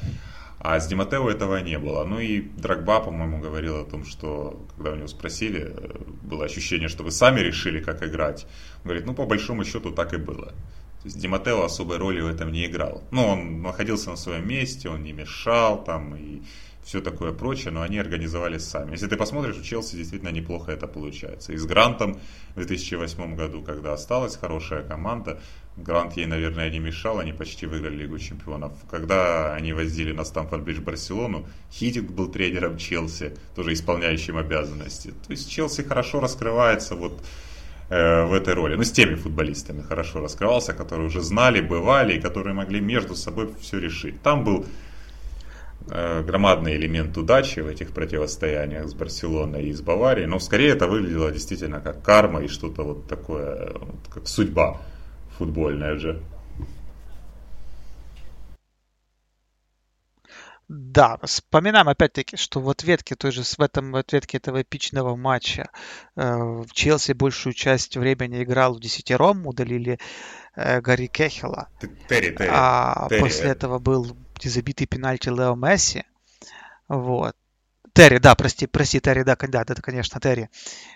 А с Диматео этого не было. Ну и Драгба, по-моему, говорил о том, что, когда у него спросили, э, было ощущение, что вы сами решили, как играть. Он говорит, ну, по большому счету, так и было. То есть Диматео особой роли в этом не играл. Ну, он находился на своем месте, он не мешал там и все такое прочее, но они организовали сами. Если ты посмотришь, у Челси действительно неплохо это получается. И с Грантом в 2008 году, когда осталась хорошая команда, Грант ей, наверное, не мешал, они почти выиграли Лигу Чемпионов. Когда они возили на Стамфорд-Бридж Барселону, Хитик был тренером Челси, тоже исполняющим обязанности. То есть Челси хорошо раскрывается вот э, в этой роли. Ну, с теми футболистами хорошо раскрывался, которые уже знали, бывали, и которые могли между собой все решить. Там был громадный элемент удачи в этих противостояниях с Барселоной и с Баварией, но скорее это выглядело действительно как карма и что-то вот такое, как судьба футбольная же. Да, вспоминаем опять-таки, что в ответке, той же в этом в ответке этого эпичного матча э, Челси большую часть времени играл в десятером, удалили э, Гарри Кехела. Терри, Терри, а Терри, после э. этого был забитый пенальти Лео Месси. Вот. Терри, да, прости, прости, Терри, да, да, это, конечно, Терри.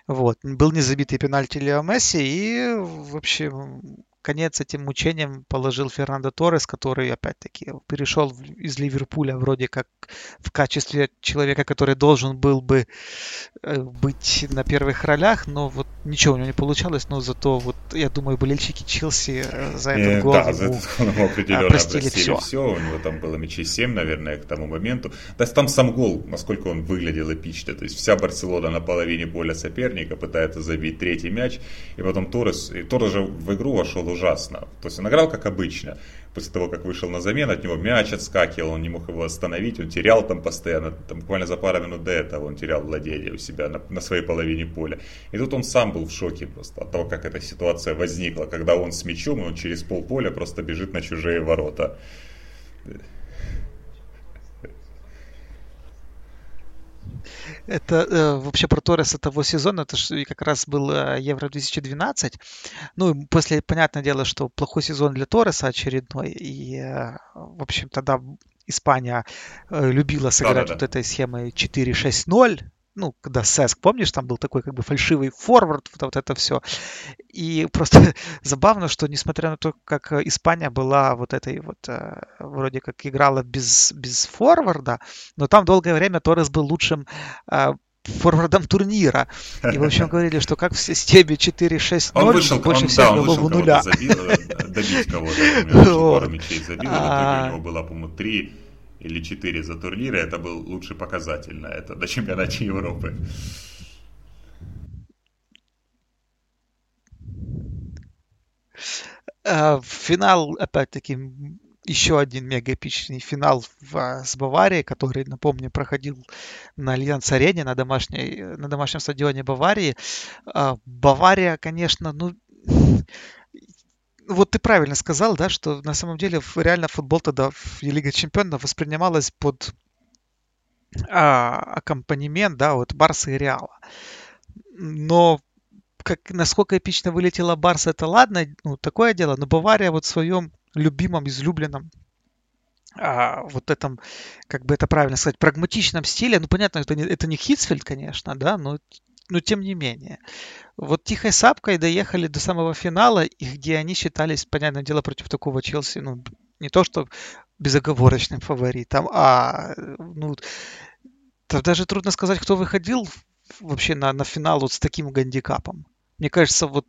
Вот. Был незабитый пенальти Лео Месси, и, в общем, конец этим мучениям положил Фернандо Торрес, который, опять-таки, перешел из Ливерпуля вроде как в качестве человека, который должен был бы э, быть на первых ролях, но вот ничего у него не получалось, но зато вот, я думаю, болельщики Челси э, за этот Э, гол Да, за ему ему определенно простили простили, всё. все. У него там было мячей 7, наверное, к тому моменту. Да там сам гол, насколько он выглядел эпично. То есть вся Барселона на половине поля соперника пытается забить третий мяч. И потом Торрес, и Торрес же в игру вошел ужасно. То есть он играл как обычно. После того, как вышел на замену, от него мяч отскакивал, он не мог его остановить, он терял там постоянно, там буквально за пару минут до этого он терял владение у себя на, на своей половине поля. И тут он сам был в шоке просто от того, как эта ситуация возникла, когда он с мячом, и он через полполя просто бежит на чужие ворота. Это э, вообще про Торреса того сезона, это ж как раз был э, Евро 2012. Ну, после, понятное дело, что плохой сезон для Торреса очередной. И, э, в общем, тогда Испания э, любила сыграть Да-да-да. вот этой схемой 4-6-0. Ну, когда Сеск, помнишь, там был такой как бы фальшивый форвард, вот, вот это все. И просто забавно, что несмотря на то, как Испания была вот этой вот, э, вроде как играла без, без форварда, но там долгое время Торрес был лучшим э, форвардом турнира. И, в общем, говорили, что как в системе 4-6-0 Он вышел, больше он, всех да, он вышел кого-то нуля. забил, добить кого-то. Пару мячей забил, А. у него было, по-моему, три или четыре за турниры. Это был лучший показатель на это, на чемпионате Европы. Э, Финал, опять-таки, еще один мега эпичный финал в, а, с Баварией, который, напомню, проходил на Альянц Арене, на, домашней, на домашнем стадионе Баварии. А, Бавария, конечно, ну, вот ты правильно сказал, да, что на самом деле реально футбол тогда в Лига Чемпионов воспринималась под а, аккомпанемент, да, вот Барса и Реала. Но как, насколько эпично вылетела Барса, это ладно, ну, такое дело, но Бавария вот в своем любимом, излюбленном а, вот этом, как бы это правильно сказать, прагматичном стиле, ну, понятно, это не, это не Хитсфельд, конечно, да, но, но тем не менее. Вот тихой сапкой доехали до самого финала, и где они считались, понятное дело, против такого Челси, ну, не то что безоговорочным фаворитом, а, ну, да даже трудно сказать, кто выходил вообще на, на финал вот с таким гандикапом. Мне кажется, вот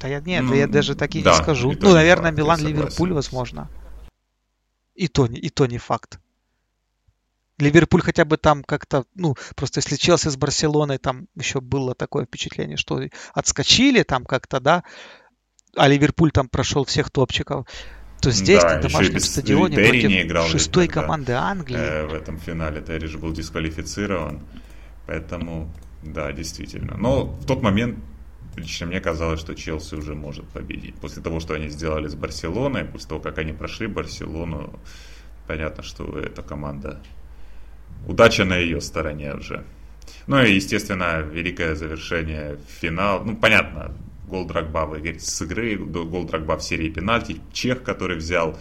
да я нет, да я Ну, даже так и да, не скажу. и Ну, наверное, факт, я Милан, согласен. Ливерпуль, возможно. И то, и то не факт. Ливерпуль хотя бы там как-то, ну, просто если Челси с Барселоной, там еще было такое впечатление, что отскочили там как-то, да, а Ливерпуль там прошел всех топчиков, то здесь Да, на домашнем без- стадионе Терри против не играл шестой тогда, команды Англии. Э, в этом финале Терри же был дисквалифицирован. Поэтому, да, действительно. Но в тот момент лично мне казалось, что Челси уже может победить. После того, что они сделали с Барселоной, после того, как они прошли Барселону, понятно, что эта команда... Удача на ее стороне уже. Ну и, естественно, великое завершение финал. Ну, понятно, гол Драгба с игры, гол Драгба в серии пенальти. Чех, который взял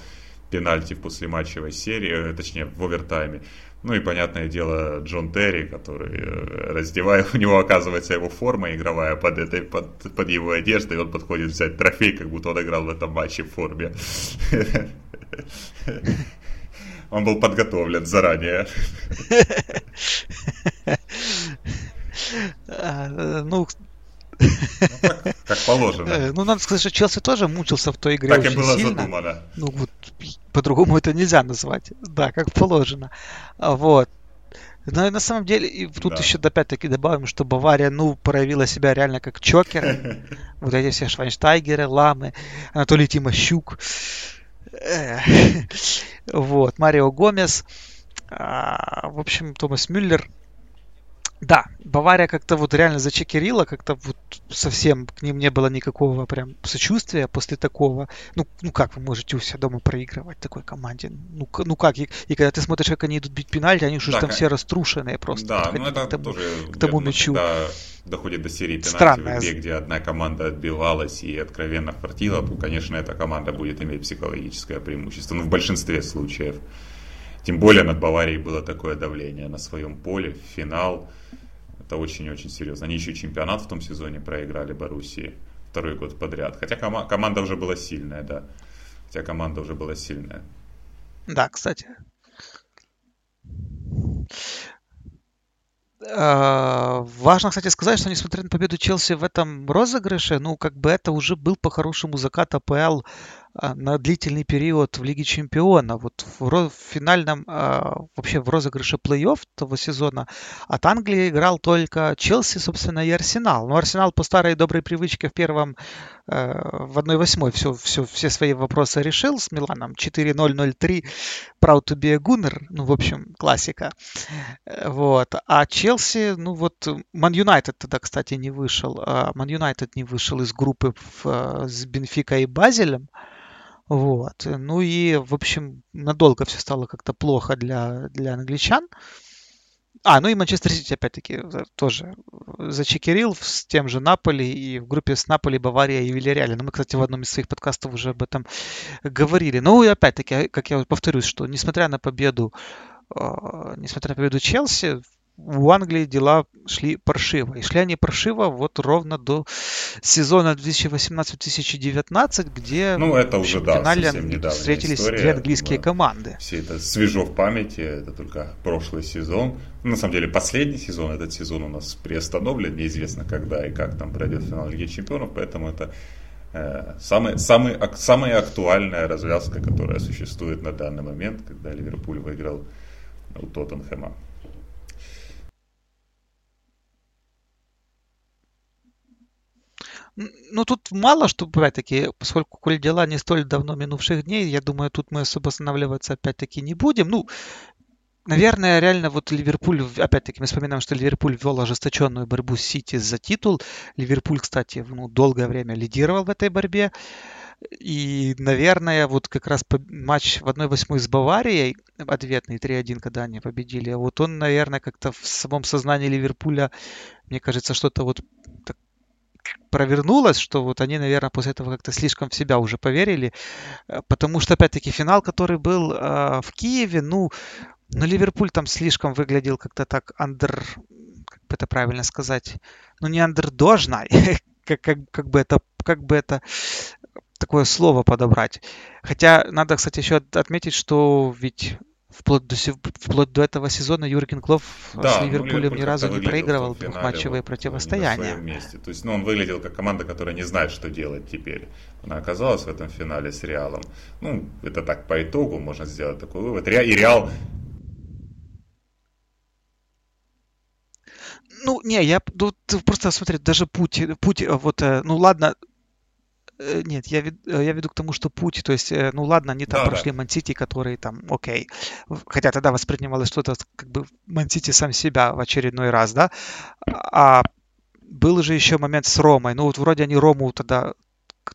пенальти в послематчевой серии, э, точнее, в овертайме. Ну и, понятное дело, Джон Терри, который, э, раздевая, у него оказывается его форма игровая под, этой, под, под его одеждой, он подходит взять трофей, как будто он играл в этом матче в форме. Он был подготовлен заранее. А, Ну, Как положено. э, ну, надо сказать, что Челси тоже мучился в той игре Так и было сильно. задумано. Ну, вот, по-другому это нельзя назвать. Да, как положено. А, Вот. Но и на самом деле, и тут Да. еще опять-таки добавим, что Бавария, ну, проявила себя реально как чокеры. Вот эти все Швайнштайгеры, Ламы, Анатолий Тимощук. Вот, Марио Гомес. А, в общем, Томас Мюллер да, Бавария как-то вот реально зачекерила, как-то вот совсем к ним не было никакого прям сочувствия после такого. Ну, ну как вы можете у себя дома проигрывать такой команде? Ну, ну как? И, и когда ты смотришь, как они идут бить пенальти, они уже да, там как... все раструшенные просто. Да, ну это к тому, тоже, к тому мячу. Когда доходит до серии пенальти Странная... в игре, где одна команда отбивалась и откровенно фартила, то, конечно, эта команда будет иметь психологическое преимущество. Ну, в большинстве случаев. Тем более над Баварией было такое давление на своем поле, финал. Это очень-очень серьезно. Они еще чемпионат в том сезоне проиграли Боруссии второй год подряд. Хотя кома- команда уже была сильная, да. Хотя команда уже была сильная. Да, кстати. А, важно, кстати, сказать, что несмотря на победу Челси в этом розыгрыше, ну, как бы это уже был по-хорошему закат АПЛ на длительный период в Лиге Чемпионов. Вот в, в финальном, а, вообще в розыгрыше плей-офф того сезона от Англии играл только Челси, собственно, и Арсенал. Но Арсенал по старой доброй привычке в первом, э, в 1-8 все, все, все свои вопросы решил с Миланом. 4-0-0-3, proud to be a Gunner, ну, в общем, классика. Э, вот. А Челси, ну вот, Ман Юнайтед тогда, кстати, не вышел. Ман Юнайтед не вышел из группы в, с Бенфика и Базелем. Вот. Ну и, в общем, надолго все стало как-то плохо для, для англичан. А, ну и Манчестер Сити, опять-таки, тоже зачекерил с тем же Наполи, и в группе с Наполи, Бавария и Вильяреаль. Ну, мы, кстати, в одном из своих подкастов уже об этом говорили. Ну и опять-таки, как я повторюсь, что несмотря на победу, э, несмотря на победу Челси, у Англии дела шли паршиво. И шли они паршиво вот ровно до сезона 2018-2019, где ну, это уже, в да, финале встретились история. две английские да. команды. Все это свежо в памяти, это только прошлый сезон. Ну, на самом деле, последний сезон, этот сезон у нас приостановлен, неизвестно когда и как там пройдет финал Лиги Чемпионов, поэтому это э, самая, самая, самая актуальная развязка, которая существует на данный момент, когда Ливерпуль выиграл у Тоттенхэма. Ну, тут мало что, опять-таки, поскольку, коль дела не столь давно минувших дней, я думаю, тут мы особо останавливаться опять-таки не будем. Ну, наверное, реально вот Ливерпуль, опять-таки, мы вспоминаем, что Ливерпуль вел ожесточенную борьбу с Сити за титул. Ливерпуль, кстати, ну, долгое время лидировал в этой борьбе. И, наверное, вот как раз матч в 1-8 с Баварией, ответный 3-1, когда они победили, вот он, наверное, как-то в самом сознании Ливерпуля, мне кажется, что-то вот провернулось, что вот они, наверное, после этого как-то слишком в себя уже поверили, э, потому что, опять-таки, финал, который был э, в Киеве, ну, ну, Ливерпуль там слишком выглядел как-то так андер, как бы это правильно сказать, ну, не андердожно, как, как, как бы это, как бы это такое слово подобрать. Хотя надо, кстати, еще отметить, что ведь вплоть до, вплоть до этого сезона Юрген Клоп да, с ну, Ливерпулем ну, ни разу не проигрывал двухматчевые вот, противостояния. месте. То есть, ну, он выглядел как команда, которая не знает, что делать теперь. Она оказалась в этом финале с Реалом. Ну, это так по итогу можно сделать такой вывод. И Реал Ну, не, я ну, просто смотри, даже путь, путь, вот, э, ну ладно, нет, я, вед, э, я веду к тому, что путь, то есть, э, ну ладно, они там да, прошли да. Мансити, которые там, окей. Хотя тогда воспринималось что-то, как бы Мансити сам себя в очередной раз, да. А был же еще момент с Ромой. Ну вот вроде они Рому тогда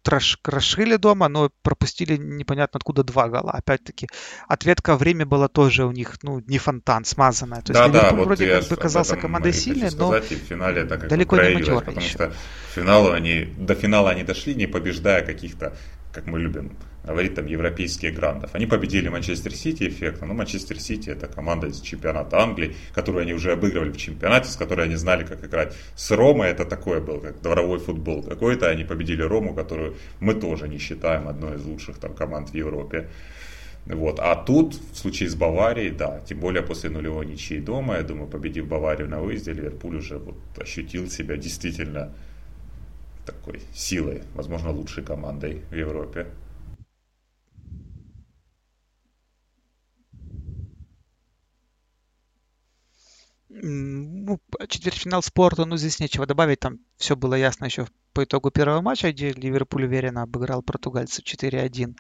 трош, крошили дома, но пропустили непонятно откуда два гола. Опять-таки, ответка время была тоже у них, ну, не фонтан, смазанная. То есть да, да, вот вроде как бы казался командой сильной, но в финале это как далеко не матерый потому еще. что финалу они, до финала они дошли, не побеждая каких-то, как мы любим говорит там европейских грандов. Они победили Манчестер Сити эффектно, но Манчестер Сити это команда из чемпионата Англии, которую они уже обыгрывали в чемпионате, с которой они знали, как играть. С Ромой это такое был, как дворовой футбол какой-то. Они победили Рому, которую мы тоже не считаем одной из лучших там команд в Европе. Вот. А тут, в случае с Баварией, да, тем более после нулевой ничьей дома, я думаю, победив Баварию на выезде, Ливерпуль уже вот ощутил себя действительно такой силой, возможно, лучшей командой в Европе. Ну, четвертьфинал спорта, ну, здесь нечего добавить. Там все было ясно еще по итогу первого матча, где Ливерпуль уверенно обыграл португальцев 4-1.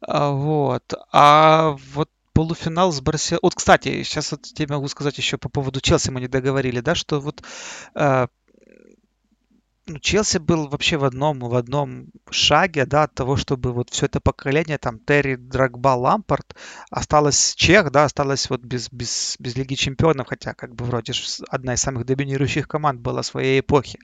А, вот. А вот полуфинал с Барселоной. Вот, кстати, сейчас вот тебе могу сказать еще по поводу Челси, мы не договорили, да, что вот э, ну, Челси был вообще в одном, в одном шаге, да, от того, чтобы вот все это поколение, там, Терри, Драгба, Лампорт, осталось Чех, да, осталось вот без, без, без Лиги Чемпионов, хотя как бы вроде одна из самых доминирующих команд была своей эпохи.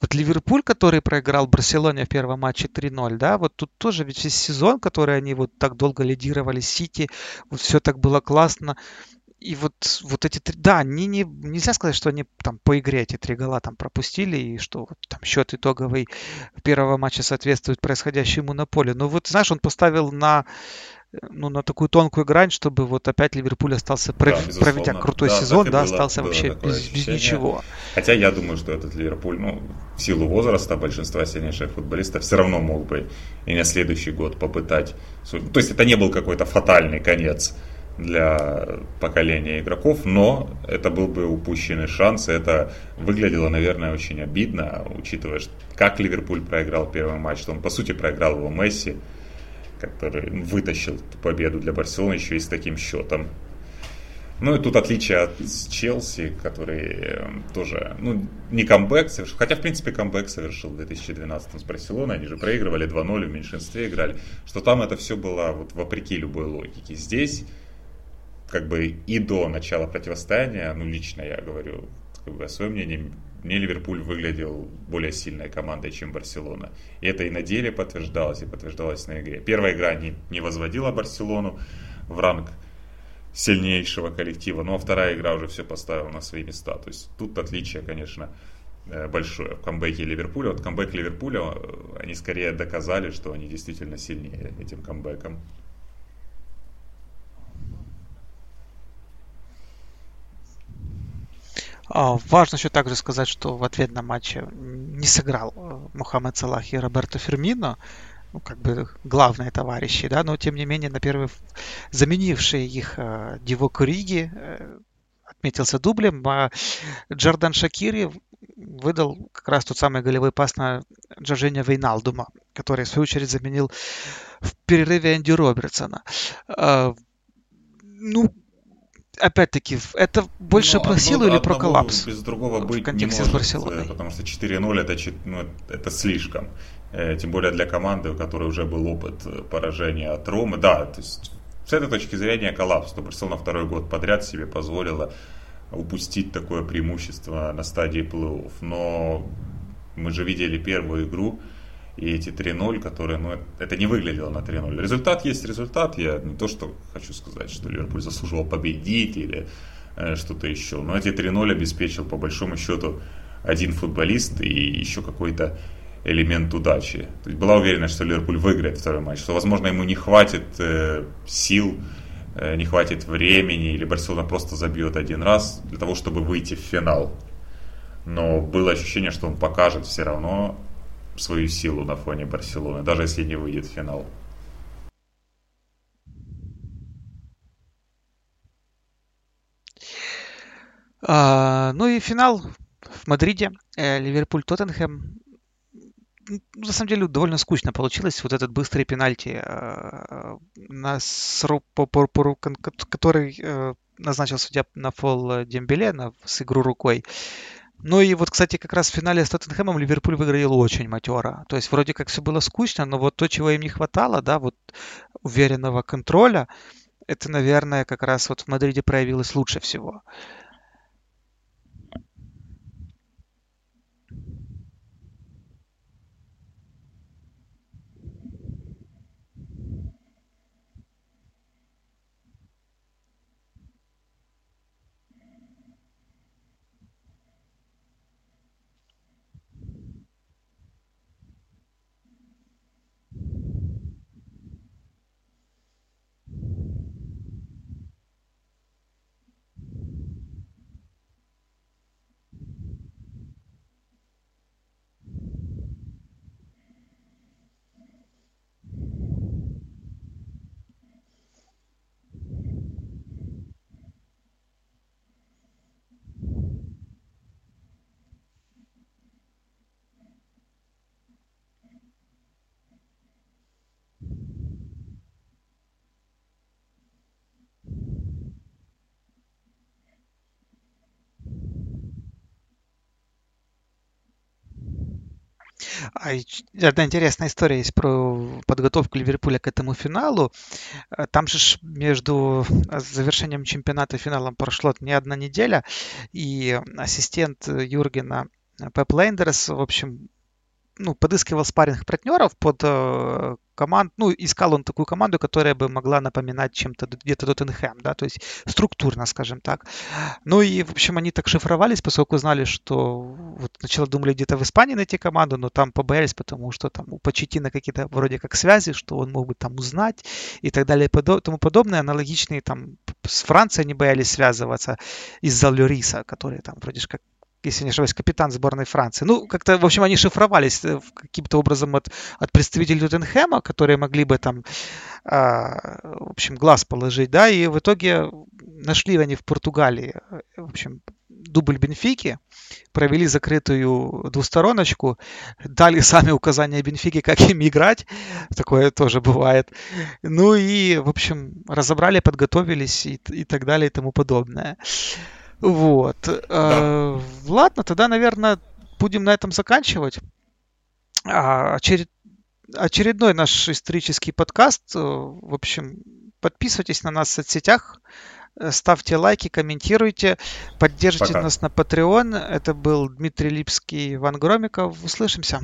Вот Ливерпуль, который проиграл Барселоне в первом матче 3-0, да, вот тут тоже ведь весь сезон, который они вот так долго лидировали, Сити, вот все так было классно, и вот, вот эти три... Да, не, не, нельзя сказать, что они там по игре эти три гола там пропустили, и что вот, там счет итоговый первого матча соответствует происходящему на поле. Но вот, знаешь, он поставил на ну, на такую тонкую грань, чтобы вот опять Ливерпуль остался, да, проведя крутой да, сезон, да, было, остался было вообще без, без ничего. Хотя я думаю, что этот Ливерпуль, ну, в силу возраста большинства сильнейших футболистов все равно мог бы и на следующий год попытать. То есть это не был какой-то фатальный конец для поколения игроков, но это был бы упущенный шанс, это выглядело, наверное, очень обидно, учитывая, как Ливерпуль проиграл первый матч, что он, по сути, проиграл его Месси, который вытащил победу для Барселоны еще и с таким счетом. Ну и тут отличие от Челси, который эм, тоже, ну, не камбэк совершил, хотя, в принципе, камбэк совершил в 2012 с Барселоной, они же проигрывали 2-0, в меньшинстве играли, что там это все было вот вопреки любой логике. Здесь как бы и до начала противостояния, ну лично я говорю как бы, о своем мнении, мне Ливерпуль выглядел более сильной командой, чем Барселона. И это и на деле подтверждалось, и подтверждалось на игре. Первая игра не, не возводила Барселону в ранг сильнейшего коллектива, ну а вторая игра уже все поставила на свои места. То есть тут отличие, конечно, э, большое в камбэке Ливерпуля. Вот камбэк Ливерпуля, э, они скорее доказали, что они действительно сильнее этим камбэком. Важно еще также сказать, что в ответном матче не сыграл э, Мухаммед Салах и Роберто Фермино, ну, как бы главные товарищи, да, но тем не менее на первый заменивший их э, Диво Куриги э, отметился дублем, а Джордан Шакири выдал как раз тот самый голевой пас на Джорджиня Вейналдума, который в свою очередь заменил в перерыве Энди Робертсона. Ну, опять-таки, это больше ну, про силу или про коллапс? Без другого быть в контексте не может, с Барселоной. Потому что 4-0 это, ну, это слишком. Э, тем более для команды, у которой уже был опыт э, поражения от Ромы. Да, то есть с этой точки зрения коллапс, что Барселона второй год подряд себе позволила упустить такое преимущество на стадии плей-офф. Но мы же видели первую игру, и эти 3-0, которые, ну, это не выглядело на 3-0. Результат есть результат. Я не то, что хочу сказать, что Ливерпуль заслуживал победить или э, что-то еще. Но эти 3-0 обеспечил, по большому счету, один футболист и еще какой-то элемент удачи. То есть была уверенность, что Ливерпуль выиграет второй матч, что, возможно, ему не хватит э, сил, э, не хватит времени, или Барселона просто забьет один раз для того, чтобы выйти в финал. Но было ощущение, что он покажет все равно свою силу на фоне Барселоны, даже если не выйдет в финал. А, ну и финал в Мадриде. Э, Ливерпуль-Тоттенхэм. Ну, на самом деле довольно скучно получилось. Вот этот быстрый пенальти, э, на срок, который э, назначил судья на фол Дембеле на, с игру рукой. Ну и вот, кстати, как раз в финале с Тоттенхэмом Ливерпуль выиграл очень матера. То есть вроде как все было скучно, но вот то, чего им не хватало, да, вот уверенного контроля, это, наверное, как раз вот в Мадриде проявилось лучше всего. Одна интересная история есть про подготовку Ливерпуля к этому финалу. Э, там же между завершением чемпионата и финалом прошло не одна неделя, и ассистент Юргена Пеп Лейндерс, в общем, ну, подыскивал спарринг партнеров под э, команд, ну, искал он такую команду, которая бы могла напоминать чем-то где-то Тоттенхэм, да, то есть структурно, скажем так. Ну и, в общем, они так шифровались, поскольку знали, что вот сначала думали где-то в Испании найти команду, но там побоялись, потому что там у Почетина какие-то вроде как связи, что он мог бы там узнать и так далее и тому подобное. Аналогичные там с Францией они боялись связываться из-за Лериса, который там вроде как если не ошибаюсь, капитан сборной Франции. Ну, как-то, в общем, они шифровались э, каким-то образом от, от представителей Тоттенхэма, которые могли бы там, а, в общем, глаз положить, да, и в итоге нашли они в Португалии, э, в общем, дубль Бенфики, провели закрытую двустороночку, дали сами указания Бенфики, как им играть, такое тоже бывает. Ну и, в общем, разобрали, подготовились и, и так далее и тому подобное. Вот. Да. Э, ладно, тогда, наверное, будем на этом заканчивать. А, очеред... Очередной наш исторический подкаст. Э, в общем, подписывайтесь на нас в соцсетях, э, ставьте лайки, комментируйте, поддержите Пока. нас на Patreon. Это был Дмитрий Липский, Иван Громиков. Услышимся.